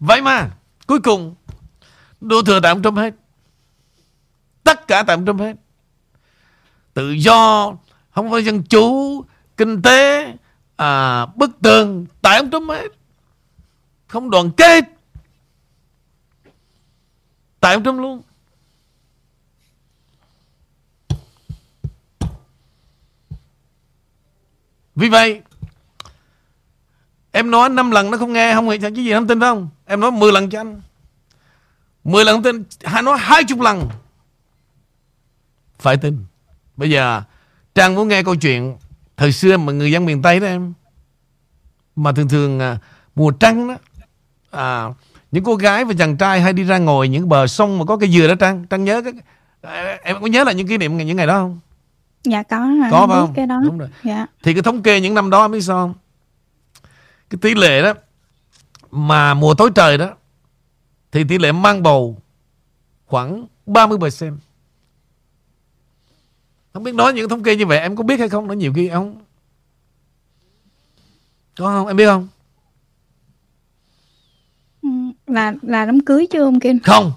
Speaker 1: Vậy mà, cuối cùng, đua thừa tạm trong Trump hết. Tất cả tạm trong Trump hết. Tự do không có dân chủ kinh tế à, bức tường tại ông Trump hết. Không đoàn kết. Tại ông Trump luôn. Vì vậy em nói 5 lần nó không nghe không nghĩ cái gì không tin phải không? Em nói 10 lần cho anh. 10 lần tin hay nói 20 lần. Phải tin. Bây giờ Trang muốn nghe câu chuyện thời xưa mà người dân miền Tây đó em mà thường thường à, mùa trăng đó à, những cô gái và chàng trai hay đi ra ngồi những bờ sông mà có cây dừa đó Trang Trang nhớ cái à, em có nhớ là những kỷ niệm những ngày đó không
Speaker 3: Dạ có hả?
Speaker 1: Có
Speaker 3: Em
Speaker 1: phải không?
Speaker 3: cái đó.
Speaker 1: Đúng rồi.
Speaker 3: Dạ.
Speaker 1: Thì cái thống kê những năm đó biết sao không? Cái tỷ lệ đó mà mùa tối trời đó thì tỷ lệ mang bầu khoảng 30%. Không biết nói những thống kê như vậy em có biết hay không? Nó nhiều khi em không có không? Em biết không?
Speaker 3: Ừ, Là là đám cưới chưa ông Kim?
Speaker 1: Không.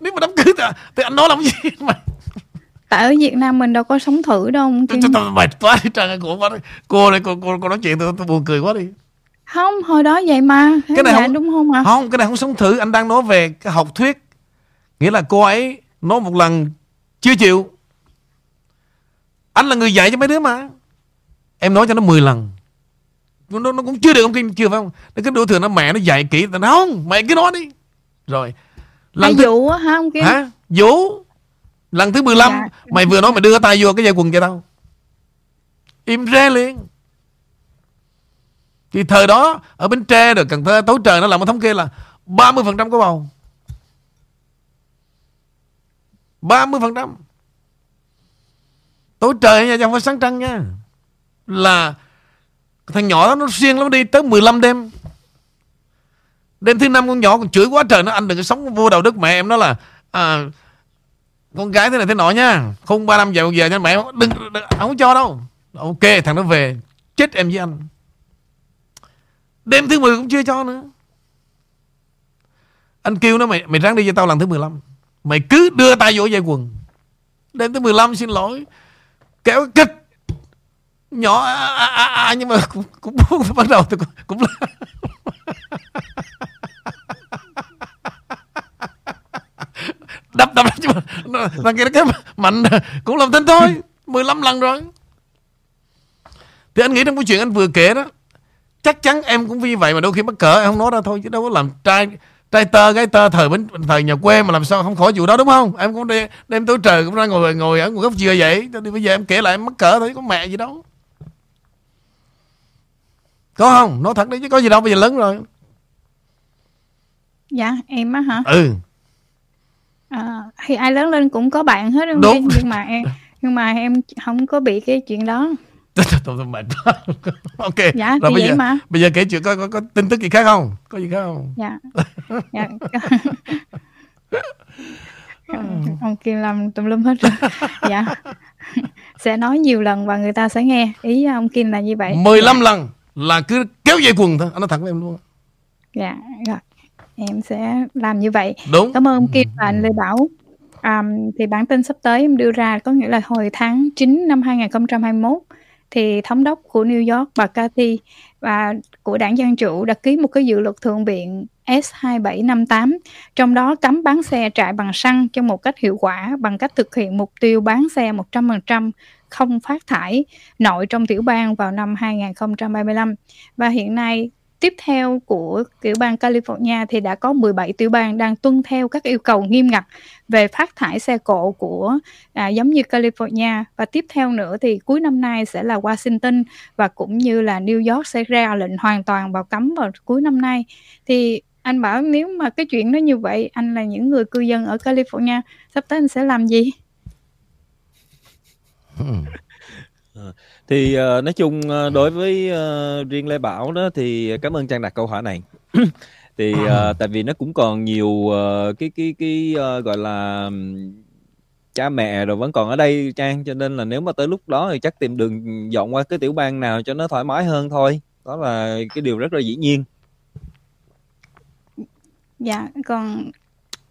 Speaker 1: Nếu mà đám cưới thì, thì anh nói làm gì mà
Speaker 3: Tại ở Việt Nam mình đâu có sống thử đâu ông Kim.
Speaker 1: Mệt quá đi Trang ơi, cô, quá cô này cô, cô, cô nói chuyện tôi, tôi buồn cười quá đi
Speaker 3: Không, hồi đó vậy mà.
Speaker 1: Cái này
Speaker 3: dạ,
Speaker 1: không-
Speaker 3: đúng không ạ?
Speaker 1: Không cái này không sống thử Anh đang nói về cái học thuyết Nghĩa là cô ấy nói một lần Chưa chịu Anh là người dạy cho mấy đứa mà. Em nói cho nó 10 lần. Nó, nó cũng chưa được ông Kim chưa phải không? Nó cứ đổ thừa nó mẹ nó dạy kỹ. Nó không mày cứ nói đi. Rồi. Lần thứ,
Speaker 3: dụ á hả ông Kim?
Speaker 1: hả? Vũ Lần thứ 15
Speaker 3: Dạ.
Speaker 1: Mày vừa nói mày đưa tay vô cái dây quần cho tao Im re liền. Thì thời đó Ở Bến Tre rồi Cần Thơ Tối trời nó làm một thống kê là 30% có bầu. 30% Tối trời nha chứ không phải sáng trăng nha. Là Thằng nhỏ đó nó siêng lắm đi Tới 15 đêm. Đêm thứ năm con nhỏ còn chửi quá trời Nó anh đừng có sống vô đầu đức mẹ em nó là à, Con gái thế này thế nọ nha Không ba năm giờ giờ nha mẹ đừng, đừng Không cho đâu. Ok thằng nó về Chết em với anh. Đêm thứ 10 cũng chưa cho nữa. Anh kêu nó mày mày ráng đi cho tao lần thứ 15 Mày cứ đưa tay vô dây quần. Đêm thứ 15 xin lỗi. Kéo kịch. Nhỏ à, à, à, à, Nhưng mà cũng, cũng cũng bắt đầu tôi cũng, cũng là Đập đập chứ mà nó- Thằng kia nó cái mạnh Cũng làm tin thôi. 15 lần rồi. Thì anh nghĩ trong cái chuyện anh vừa kể đó Chắc chắn em cũng như vậy mà đôi khi mắc cỡ em không nói ra thôi chứ đâu có làm trai trai tơ gái tơ thời bến thời nhà quê mà làm sao không khỏi vụ đó đúng không? Em cũng đem, đem tối trời cũng ra ngồi ngồi ở một góc dừa vậy. Cho nên bây giờ em kể lại em mắc cỡ thôi có mẹ gì đâu. Có không? Nói thật đi chứ có gì đâu bây giờ lớn rồi.
Speaker 3: Dạ, em á hả?
Speaker 1: ừ.
Speaker 3: À, thì ai lớn lên cũng có bạn hết
Speaker 1: Đúng.
Speaker 3: Nhưng mà em nhưng mà em không có bị cái chuyện đó
Speaker 1: tôi, tôi, tôi mệt quá ok
Speaker 3: Dạ,
Speaker 1: rồi bây giờ
Speaker 3: mà.
Speaker 1: bây giờ kể chuyện có, có có tin tức gì khác không có gì khác không
Speaker 3: Dạ. dạ. ông Kim làm tùm lum hết rồi. Dạ. sẽ nói nhiều lần và người ta sẽ nghe. Ý ông Kim là như vậy.
Speaker 1: 15 lần là cứ kéo dây quần thôi anh nói thẳng với em luôn
Speaker 3: Dạ, rồi. Em sẽ làm như vậy.
Speaker 1: đúng
Speaker 3: Cảm ơn ông Kim và anh Lê Bảo. À, thì bản tin sắp tới em đưa ra có nghĩa là hồi tháng 9 năm 2021 thì thống đốc của New York bà Cathy và của đảng Dân Chủ đã ký một cái dự luật thượng viện S2758 trong đó cấm bán xe chạy bằng xăng cho một cách hiệu quả bằng cách thực hiện mục tiêu bán xe 100% không phát thải nội trong tiểu bang vào năm 2035 và hiện nay tiếp theo của tiểu bang California thì đã có 17 tiểu bang đang tuân theo các yêu cầu nghiêm ngặt về phát thải xe cộ của à, giống như California. Và tiếp theo nữa thì cuối năm nay sẽ là Washington và cũng như là New York sẽ ra lệnh hoàn toàn vào cấm vào cuối năm nay. Thì anh bảo nếu mà cái chuyện nó như vậy anh là những người cư dân ở California sắp tới anh sẽ làm gì?
Speaker 2: Hmm thì ờ, nói chung ờ, đối với ờ, riêng Lê Bảo đó thì cảm ơn Trang đặt câu hỏi này. Thì ờ, tại vì nó cũng còn nhiều ờ, cái cái cái ờ, gọi là cha mẹ rồi vẫn còn ở đây Trang cho nên là nếu mà tới lúc đó thì chắc tìm đường dọn qua cái tiểu bang nào cho nó thoải mái hơn thôi. Đó là cái điều rất là dĩ nhiên.
Speaker 3: Dạ, còn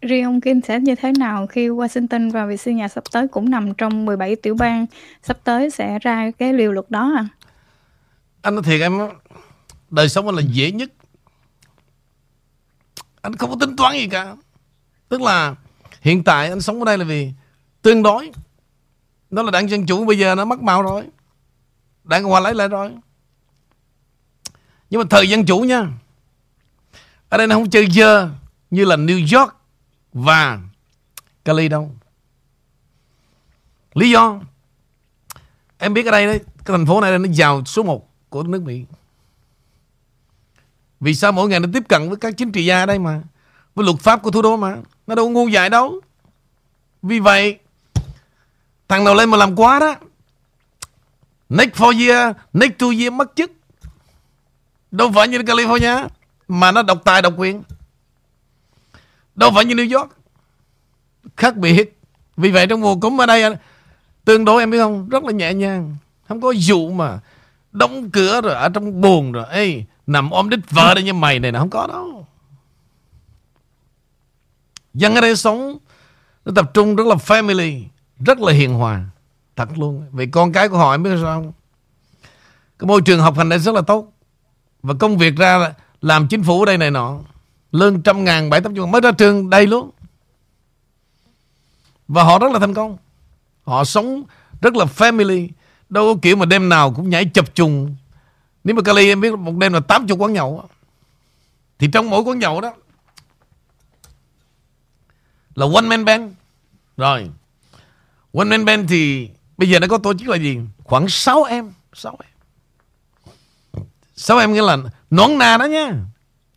Speaker 3: riêng ông Kim sẽ như thế nào khi Washington và Virginia sắp tới cũng nằm trong 17 tiểu bang? Sắp tới sẽ ra cái liều luật đó à?
Speaker 1: anh nói thiệt em đời sống anh là dễ nhất. Anh không có tính toán gì cả. Tức là hiện tại anh sống ở đây là vì tương đối. Nó là đảng dân chủ, bây giờ nó mất màu rồi. Đảng cộng hòa lấy lại rồi. Nhưng mà thời dân chủ nha, ở đây nó không chơi dơ như là New York và Cali đâu? Lý do? Em biết ở đây đấy cái thành phố này nó giàu số 1 của nước Mỹ. Vì sao mỗi ngày nó tiếp cận với các chính trị gia ở đây mà? Với luật pháp của thủ đô mà. Nó đâu ngu dại đâu. Vì vậy thằng nào lên mà làm quá đó Next four year, next two year mất chức. Đâu phải như California mà nó độc tài độc quyền. Đâu phải như New York. Khác biệt. Vì vậy trong mùa cúm ở đây tương đối em biết không, rất là nhẹ nhàng. Không có vụ mà đóng cửa rồi ở trong buồn rồi. Ê, nằm ôm đít vợ đây như mày này là không có đâu. Dân ở đây sống nó tập trung rất là family, rất là hiền hòa. Thật luôn. Vì con cái của họ em biết sao không? Cái môi trường học hành đây rất là tốt. Và công việc ra làm chính phủ ở đây này nọ. Lương trăm ngàn, bảy tám chục mới ra trường đây luôn. Và họ rất là thành công. Họ sống rất là family. Đâu có kiểu mà đêm nào cũng nhảy chập trùng. Nếu mà Cali em biết một đêm là 80 quán nhậu. Thì trong mỗi quán nhậu đó là one man band. Rồi. One man band thì bây giờ nó có tổ chức là gì? Khoảng 6 em. 6 em. 6 em nghĩa là nón nà đó nha.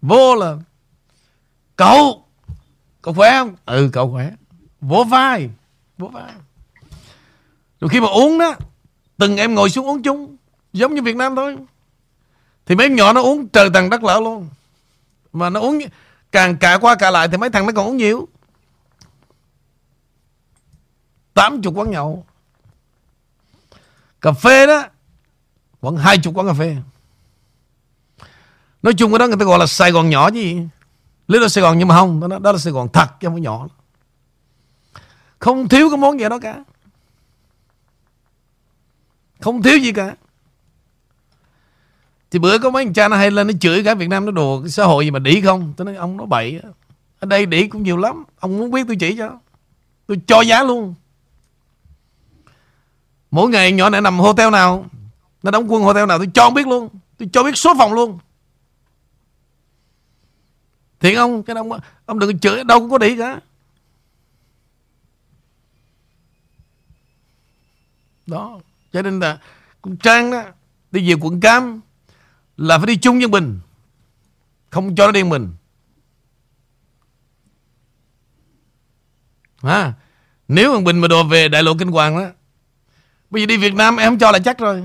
Speaker 1: Vô là cậu cậu khỏe không? Ừ cậu khỏe. Vỗ vai. Vỗ vai. Rồi khi mà uống đó từng em ngồi xuống uống chung giống như Việt Nam thôi. Thì mấy em nhỏ nó uống trời tầng đất lỡ luôn. Mà nó uống càng cả qua cả lại thì mấy thằng nó còn uống nhiều. 80 quán nhậu. Cà phê đó Khoảng 20 quán cà phê Nói chung cái đó người ta gọi là Sài Gòn nhỏ chứ gì Little Sài Gòn nhưng mà không Đó, đó là Sài Gòn thật chứ không phải nhỏ Không thiếu cái món gì đó cả. Không thiếu gì cả. Thì bữa có mấy anh cha nó hay lên Nó chửi cả Việt Nam nó đồ cái xã hội gì mà đỉ không? Tôi nói ông nó bậy Ở đây đỉ cũng nhiều lắm Ông muốn biết tôi chỉ cho. Tôi cho giá luôn. Mỗi ngày nhỏ này nằm hotel nào Nó đóng quân hotel nào tôi cho biết luôn. Tôi cho biết số phòng luôn thiệt ông cái ông ông đừng chửi đâu cũng có đi cả. Đó cho nên là cũng trang đó đi về quận cam là phải đi chung với mình không cho nó đi mình. À, nếu thằng bình mà đồ về đại lộ kinh hoàng đó bây giờ đi việt nam em không cho là chắc rồi.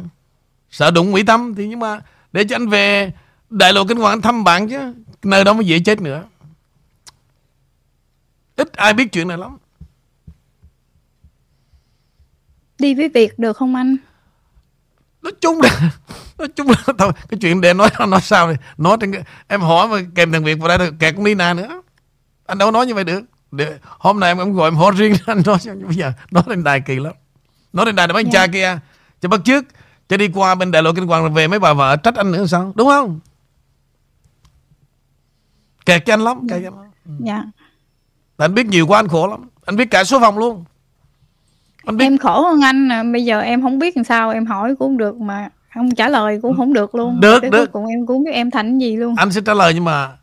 Speaker 1: Sợ đụng mỹ tâm thì nhưng mà để cho anh về đại lộ kinh hoàng thăm bạn chứ nơi đó mới dễ chết nữa. Ít ai biết chuyện này lắm.
Speaker 3: Đi với việc được không anh?
Speaker 1: Nói chung là nói chung là thôi cái chuyện để nói nói sao này nói trên cái, em hỏi mà kèm thằng việt vào đây kẹt cũng đi nà nữa. Anh đâu nói như vậy được. Để, hôm nay em em gọi em hỏi riêng anh nói bây giờ nói lên đài kỳ lắm. Nói lên đài là mấy anh cha kia. Cho bắt trước cho đi qua bên đại lộ kinh hoàng về mấy bà vợ trách anh nữa sao? Đúng không kẹt cho anh lắm kẹt cho anh lắm.
Speaker 3: dạ.
Speaker 1: Anh biết nhiều quá anh khổ lắm. Anh biết cả số phòng luôn.
Speaker 3: Anh biết... em khổ hơn anh bây giờ em không biết làm sao em hỏi cũng không được mà không trả lời cũng không được luôn.
Speaker 1: Được Cái được.
Speaker 3: cùng em cũng biết em thành gì luôn.
Speaker 1: Anh sẽ trả lời nhưng mà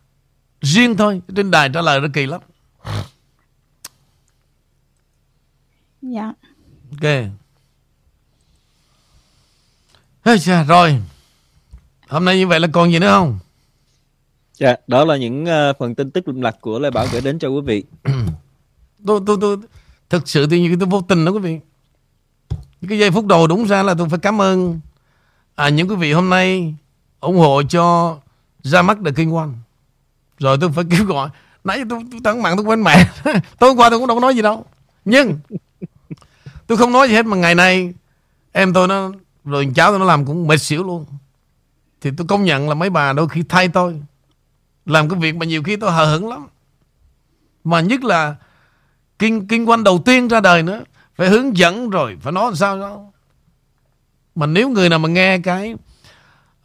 Speaker 1: riêng thôi trên đài trả lời nó kỳ lắm.
Speaker 3: Dạ.
Speaker 1: Ok. Ê chà, rồi. Hôm nay như vậy là còn gì nữa không
Speaker 2: Dạ, đó là những uh, phần tin tức lục lạc của Lê Bảo gửi đến cho quý vị.
Speaker 1: tôi tôi tôi thực sự thì như tôi vô tình đó quý vị. Cái giây phút đầu đúng ra là tôi phải cảm ơn à, những quý vị hôm nay ủng hộ cho ra mắt The King One. Rồi tôi phải kêu gọi nãy tôi, tôi tấn mạng tôi quên mẹ tối hôm qua tôi cũng đâu có nói gì đâu nhưng tôi không nói gì hết mà ngày nay em tôi nó rồi cháu tôi nó làm cũng mệt xỉu luôn thì tôi công nhận là mấy bà đôi khi thay tôi làm cái việc mà nhiều khi tôi hờ hững lắm. Mà nhất là Kinh, kinh quan đầu tiên ra đời nữa Phải hướng dẫn rồi Phải nói làm sao đó. Mà nếu người nào mà nghe cái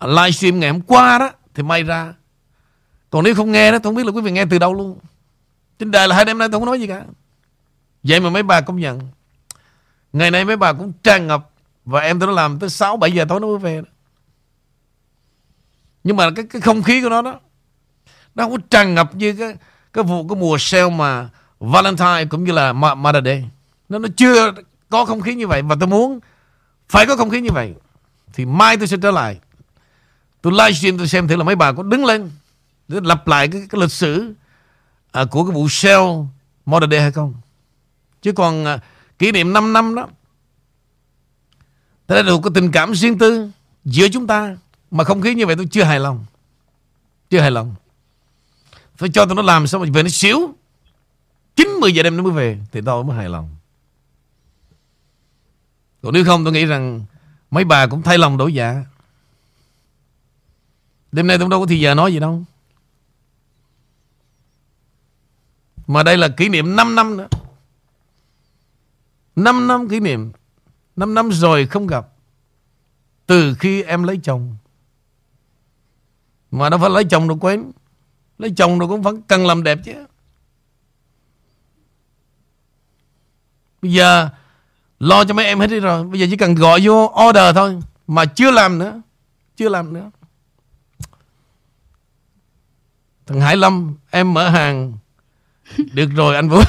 Speaker 1: Livestream ngày hôm qua đó Thì may ra. Còn nếu không nghe đó Tôi không biết là quý vị nghe từ đâu luôn. Trên đời là hai đêm nay tôi không nói gì cả. Vậy mà mấy bà công nhận. Ngày nay mấy bà cũng tràn ngập. Và em tôi nó làm tới 6-7 giờ tối nó mới về đó. Nhưng mà cái, cái không khí của nó đó nó không có tràn ngập như cái cái vụ cái mùa sale mà Valentine cũng như là Mother Day nó nó chưa có không khí như vậy. Và tôi muốn phải có không khí như vậy. Thì mai tôi sẽ trở lại. Tôi livestream tôi xem thử là mấy bà có đứng lên để lặp lại cái, cái lịch sử à, của cái vụ sale Mother Day hay không. Chứ còn à, kỷ niệm 5 năm đó Thế là có tình cảm riêng tư giữa chúng ta. Mà không khí như vậy tôi chưa hài lòng. Chưa hài lòng. Phải cho tụi nó làm xong rồi về nó xíu. 9, 10 giờ đêm nó mới về Thì tôi mới hài lòng. Còn nếu không tôi nghĩ rằng Mấy bà cũng thay lòng đổi dạ. Đêm nay tôi đâu có thì giờ nói gì đâu. Mà đây là kỷ niệm 5 năm nữa. 5 năm kỷ niệm. 5 năm rồi không gặp. Từ khi em lấy chồng. Mà đâu phải lấy chồng đâu quên. Lấy chồng rồi cũng vẫn cần làm đẹp chứ. Bây giờ Lo cho mấy em hết đi rồi. Bây giờ chỉ cần gọi vô order thôi Mà chưa làm nữa Chưa làm nữa. Thằng Hải Lâm Em mở hàng. Được rồi anh Vũ.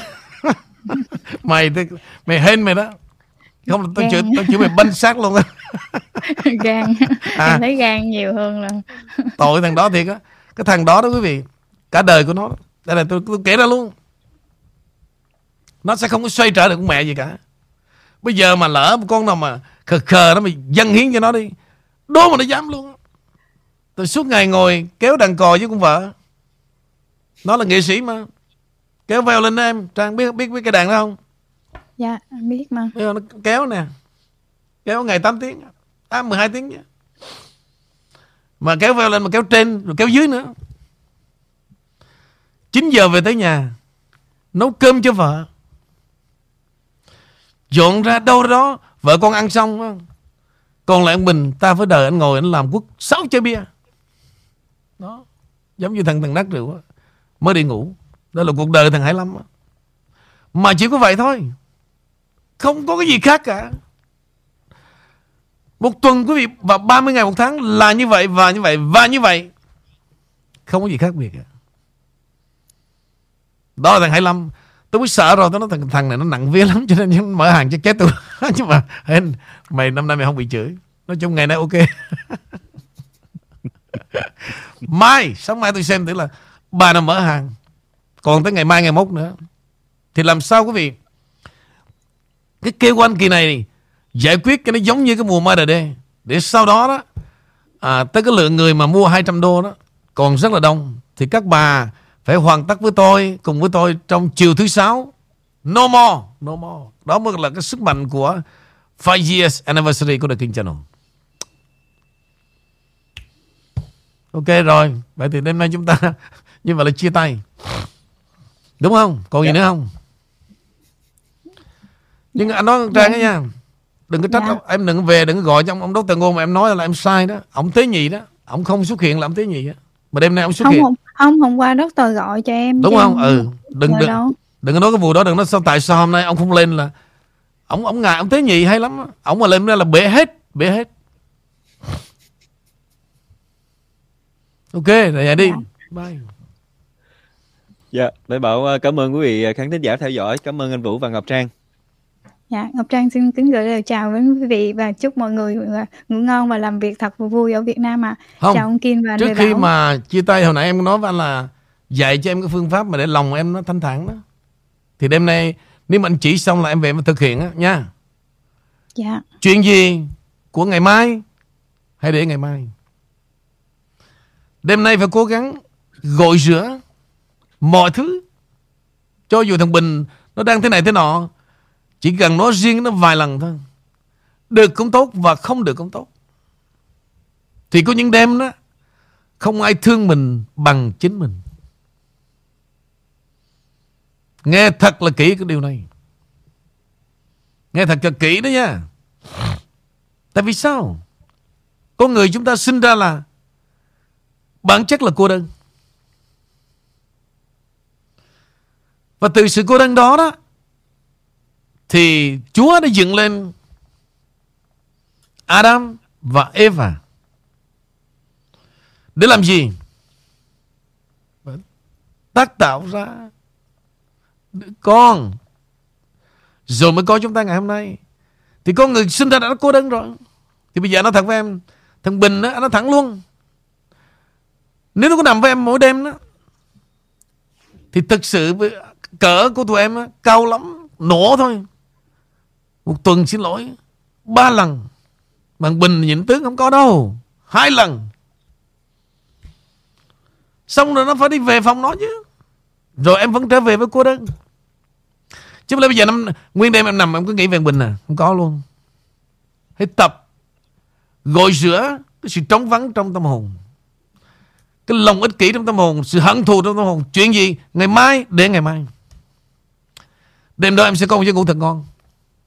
Speaker 1: Mày Mày hên mày đó. Không tôi chửi tôi chửi mày banh xác luôn á.
Speaker 3: Gan. À. em thấy gan nhiều hơn là
Speaker 1: tội thằng đó thiệt á. Cái thằng đó đó quý vị cả đời của nó đây là tôi, tôi kể ra luôn. Nó sẽ không có xoay trở được con mẹ gì cả. Bây giờ mà lỡ một con nào mà khờ khờ nó mày dâng hiến cho nó đi đố mà nó dám luôn tôi suốt ngày ngồi kéo đàn cò với con vợ. Nó là nghệ sĩ mà. Kéo veo lên em. Trang biết biết biết cái đàn đó không?
Speaker 3: Dạ biết mà.
Speaker 1: Nó kéo nè. Kéo ngày 8 tiếng à 12 tiếng chứ mà kéo veo lên mà kéo trên rồi kéo dưới nữa 9 giờ về tới nhà, Nấu cơm cho vợ. Dọn ra đâu đó, Vợ con ăn xong không? Còn lại anh Bình, Ta phải đợi anh ngồi, anh làm quốc sáu chai bia. Đó, Giống như thằng thằng nát rượu Mới đi ngủ. Đó là cuộc đời thằng Hải Lâm Mà chỉ có vậy thôi, Không có cái gì khác cả. Một tuần quý vị, Và 30 ngày một tháng là như vậy, Và như vậy, Và như vậy. Không có gì khác biệt cả đó là thằng Hải Lâm. Tôi mới sợ rồi tôi nói thằng thằng này nó nặng vía lắm cho nên mở hàng cho chết tôi. Nhưng mà hên mày năm nay mày không bị chửi. Nói chung ngày nay ok. Mai sáng mai tôi xem thử là bà nào mở hàng. Còn tới ngày mai ngày mốt nữa. Thì làm sao quý vị? Cái kêu quan kỳ này giải quyết cái nó giống như cái mùa mai đây để sau đó đó à, tới cái lượng người mà mua 200 đô đó còn rất là đông. Thì các bà phải hoàn tất với tôi cùng với tôi trong chiều thứ sáu no more no more đó mới là cái sức mạnh của 5 years anniversary của The King Channel ok rồi vậy thì đêm nay chúng ta như vậy là chia tay đúng không còn gì. Dạ. nữa không nhưng anh nói trang ấy nha đừng có trách. Dạ. em đừng về đừng có gọi cho ông, ông Dr. Ngôn mà em nói là em sai đó ông tế nhị đó ông không xuất hiện là ông tế nhị á mà đêm nay ông xuất
Speaker 3: không,
Speaker 1: hiện
Speaker 3: không ông hôm qua doctor gọi cho em
Speaker 1: đúng không? Ừ đừng đừng đâu. đừng có nói cái vụ đó đừng nói sao tại sao hôm nay ông không lên là ông ông ngài ông tế nhị hay lắm ông mà lên ra là bể hết bể hết. Ok rồi đi. Dạ. bye.
Speaker 2: Dạ để bảo ờ, cảm ơn quý vị khán thính giả theo dõi. Cảm ơn anh vũ và ngọc trang
Speaker 3: Dạ, Ngọc Trang xin kính gửi lời chào với quý vị và chúc mọi người ờ, ngủ ngon và làm việc thật vui ở Việt Nam ạ. À.
Speaker 1: Không,
Speaker 3: chào ông Kim và
Speaker 1: Trước khi Bảo. mà chia tay hồi nãy em nói với anh là dạy cho em cái phương pháp mà để lòng em nó thanh thản đó. Thì đêm nay nếu mà anh chỉ xong là em về mà thực hiện á nha.
Speaker 3: Dạ.
Speaker 1: Chuyện gì của ngày mai hãy để ngày mai. Đêm nay phải cố gắng gội rửa mọi thứ. Cho dù thằng Bình nó đang thế này thế nọ chỉ cần nói riêng nó vài lần thôi. Được cũng tốt và không được cũng tốt. Thì có những đêm đó, Không ai thương mình bằng chính mình. Nghe thật là kỹ cái điều này. Nghe thật là kỹ đó nha. Tại vì sao? Con người chúng ta sinh ra là Bản chất là cô đơn. Và từ sự cô đơn đó đó thì Chúa đã dựng lên Adam và Eva để làm gì? Tác tạo ra đứa con rồi mới có chúng ta ngày hôm nay. Thì con người sinh ra đã cô đơn rồi. Thì bây giờ nó thẳng với em Thằng Bình đó, nó thẳng luôn Nếu nó có nằm với em mỗi đêm đó Thì thực sự cỡ của tụi em đó, cao lắm Nổ thôi một tuần xin lỗi. Ba lần. Bằng Bình nhịn tướng không có đâu. Hai lần. Xong rồi nó phải đi về phòng nó chứ. Rồi em vẫn trở về với cô đơn. Chứ bây giờ năm, Nguyên đêm em nằm em cứ nghĩ về Bình à. Không có luôn. Hãy tập. Gội rửa Cái sự trống vắng trong tâm hồn. Cái lòng ích kỷ trong tâm hồn Sự hận thù trong tâm hồn. Chuyện gì? Ngày mai để ngày mai. Đêm đó em sẽ có một giấc ngủ thật ngon.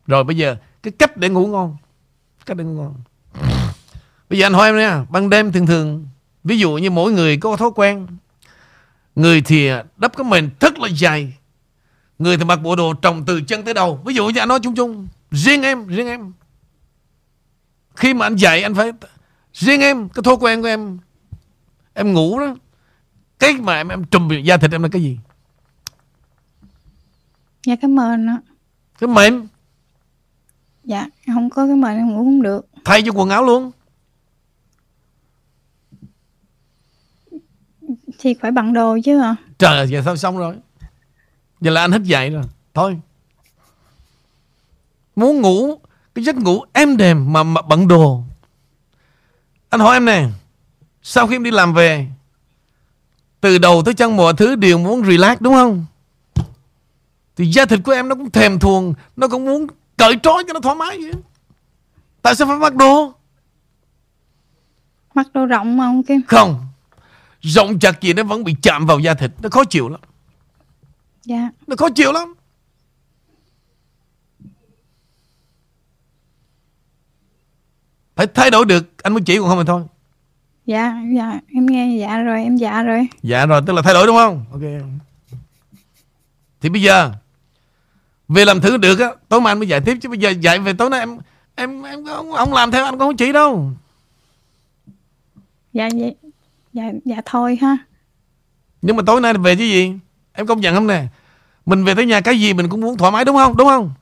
Speaker 1: Rồi bây giờ Cái cách để ngủ ngon. Cách để ngủ ngon. Bây giờ anh hỏi em nha Ban đêm thường thường Ví dụ như mỗi người có thói quen Người thì đắp cái mền rất là dài Người thì mặc bộ đồ trồng từ chân tới đầu. Ví dụ như anh nói chung chung Riêng em, riêng em. Khi mà anh dạy anh phải Riêng em, cái thói quen của em Em ngủ đó Cái mà em em trùm da thịt em là cái gì?
Speaker 3: Dạ cái mền á.
Speaker 1: Cái mền
Speaker 3: Dạ không có cái mền em ngủ không được.
Speaker 1: Thay cho quần áo luôn.
Speaker 3: Thì phải bằng đồ chứ à
Speaker 1: Trời ơi, giờ sao xong rồi? Giờ là anh hết dạy rồi. Thôi. Muốn ngủ Cái giấc ngủ êm đềm mà, mà bận đồ. Anh hỏi em nè Sau khi em đi làm về Từ đầu tới chân mọi thứ đều muốn relax đúng không? Thì da thịt của em nó cũng thèm thuồng Nó cũng muốn cởi trói cho nó thoải mái vậy. Tại sao phải mặc đồ?
Speaker 3: Mặc đồ rộng mà ông Kim.
Speaker 1: Không. Rộng chặt gì nó vẫn bị chạm vào da thịt. Nó khó chịu lắm.
Speaker 3: Dạ.
Speaker 1: Nó khó chịu lắm. Phải thay đổi được. Anh mới chỉ còn không thì thôi.
Speaker 3: Dạ dạ. Em nghe dạ rồi em dạ rồi.
Speaker 1: Dạ rồi tức là thay đổi đúng không? Ok. Thì bây giờ Về làm thử được á Tối mai anh mới dạy tiếp Chứ bây giờ dạy về tối nay em Em em không, không làm theo anh cũng không chỉ đâu.
Speaker 3: Dạ dạ dạ, dạ thôi ha.
Speaker 1: Nhưng mà tối nay về chứ gì? Em công nhận không nè? Mình về tới nhà cái gì mình cũng muốn thoải mái đúng không? Đúng không?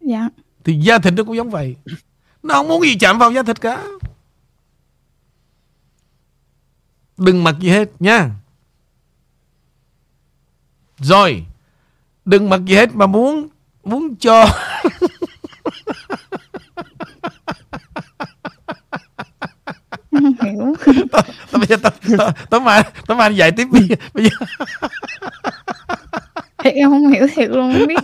Speaker 3: Dạ.
Speaker 1: Thì da thịt nó cũng giống vậy. Nó không muốn gì chạm vào da thịt cả. Đừng mặc gì hết nha. Rồi Đừng mặc gì hết mà muốn Muốn cho.
Speaker 3: Hiểu.
Speaker 1: Bây giờ tối mai Tối mai anh dạy tiếp bây giờ, bây giờ.
Speaker 3: Thiệt em không hiểu thiệt luôn Không biết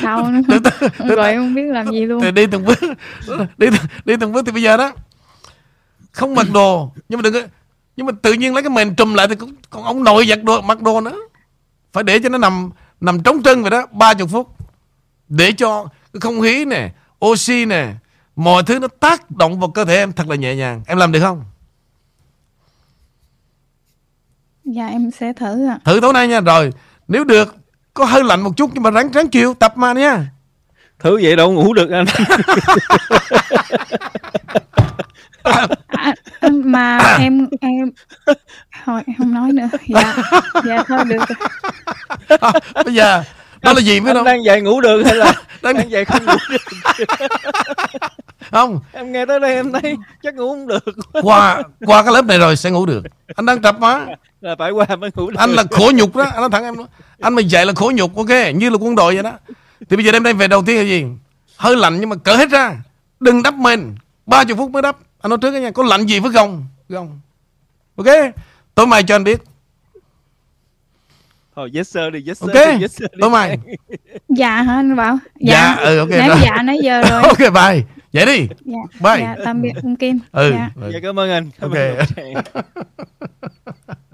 Speaker 3: sao nữa. Rồi em không biết làm gì luôn.
Speaker 1: Thì đi từng bước đi, đi từng bước thì bây giờ đó. Không mặc đồ Nhưng mà đừng Nhưng mà tự nhiên lấy cái mền trùm lại Thì cũng, còn ông nội giặt đồ mặc đồ nữa. Phải để cho nó nằm Nằm trống trơn vậy đó 30 phút. Để cho cái không khí nè Oxy nè Mọi thứ nó tác động vào cơ thể em thật là nhẹ nhàng. Em làm được không?
Speaker 3: Dạ em sẽ thử ạ.
Speaker 1: Thử tối nay nha. Rồi nếu được Có hơi lạnh một chút Nhưng mà ráng ráng chịu Tập mà nha
Speaker 2: Thứ vậy đâu ngủ được anh.
Speaker 3: À, Mà em em Thôi em không nói nữa. Dạ Dạ thôi được
Speaker 1: à, Bây giờ Đó là gì
Speaker 2: Anh
Speaker 1: không
Speaker 2: đang dạy ngủ được hay là
Speaker 1: Đang-
Speaker 2: đang dạy không ngủ được?
Speaker 1: Không.
Speaker 2: Em nghe tới đây em thấy chắc ngủ không được.
Speaker 1: Qua qua cái lớp này rồi sẽ ngủ được. Anh đang tập mà.
Speaker 2: Là phải qua mới ngủ được
Speaker 1: anh là khổ nhục đó. Anh nói thẳng em đó. anh mà dạy là khổ nhục ok. Như là quân đội vậy đó thì bây giờ đêm nay về đầu tiên là gì? Hơi lạnh nhưng mà cởi hết ra. Đừng đắp mền 30 phút mới đắp. Anh nói trước đó nha. Có lạnh gì phải không không ok? Tối mai cho anh biết.
Speaker 2: Thôi yes sir đi. Yes sir
Speaker 1: ok.
Speaker 2: đi, yes sir đi.
Speaker 1: tối mai.
Speaker 3: Dạ hả anh Bảo?
Speaker 1: Dạ. Ừ ok
Speaker 3: Nãy
Speaker 1: rồi.
Speaker 3: dạ nãy giờ rồi.
Speaker 1: Ok bye. Vậy đi.
Speaker 3: Dạ.
Speaker 1: Bye.
Speaker 3: Dạ tạm biệt ông Kim.
Speaker 1: Ừ.
Speaker 3: Dạ.
Speaker 2: Dạ cảm ơn anh. Cảm
Speaker 1: Ok.
Speaker 2: ơn anh.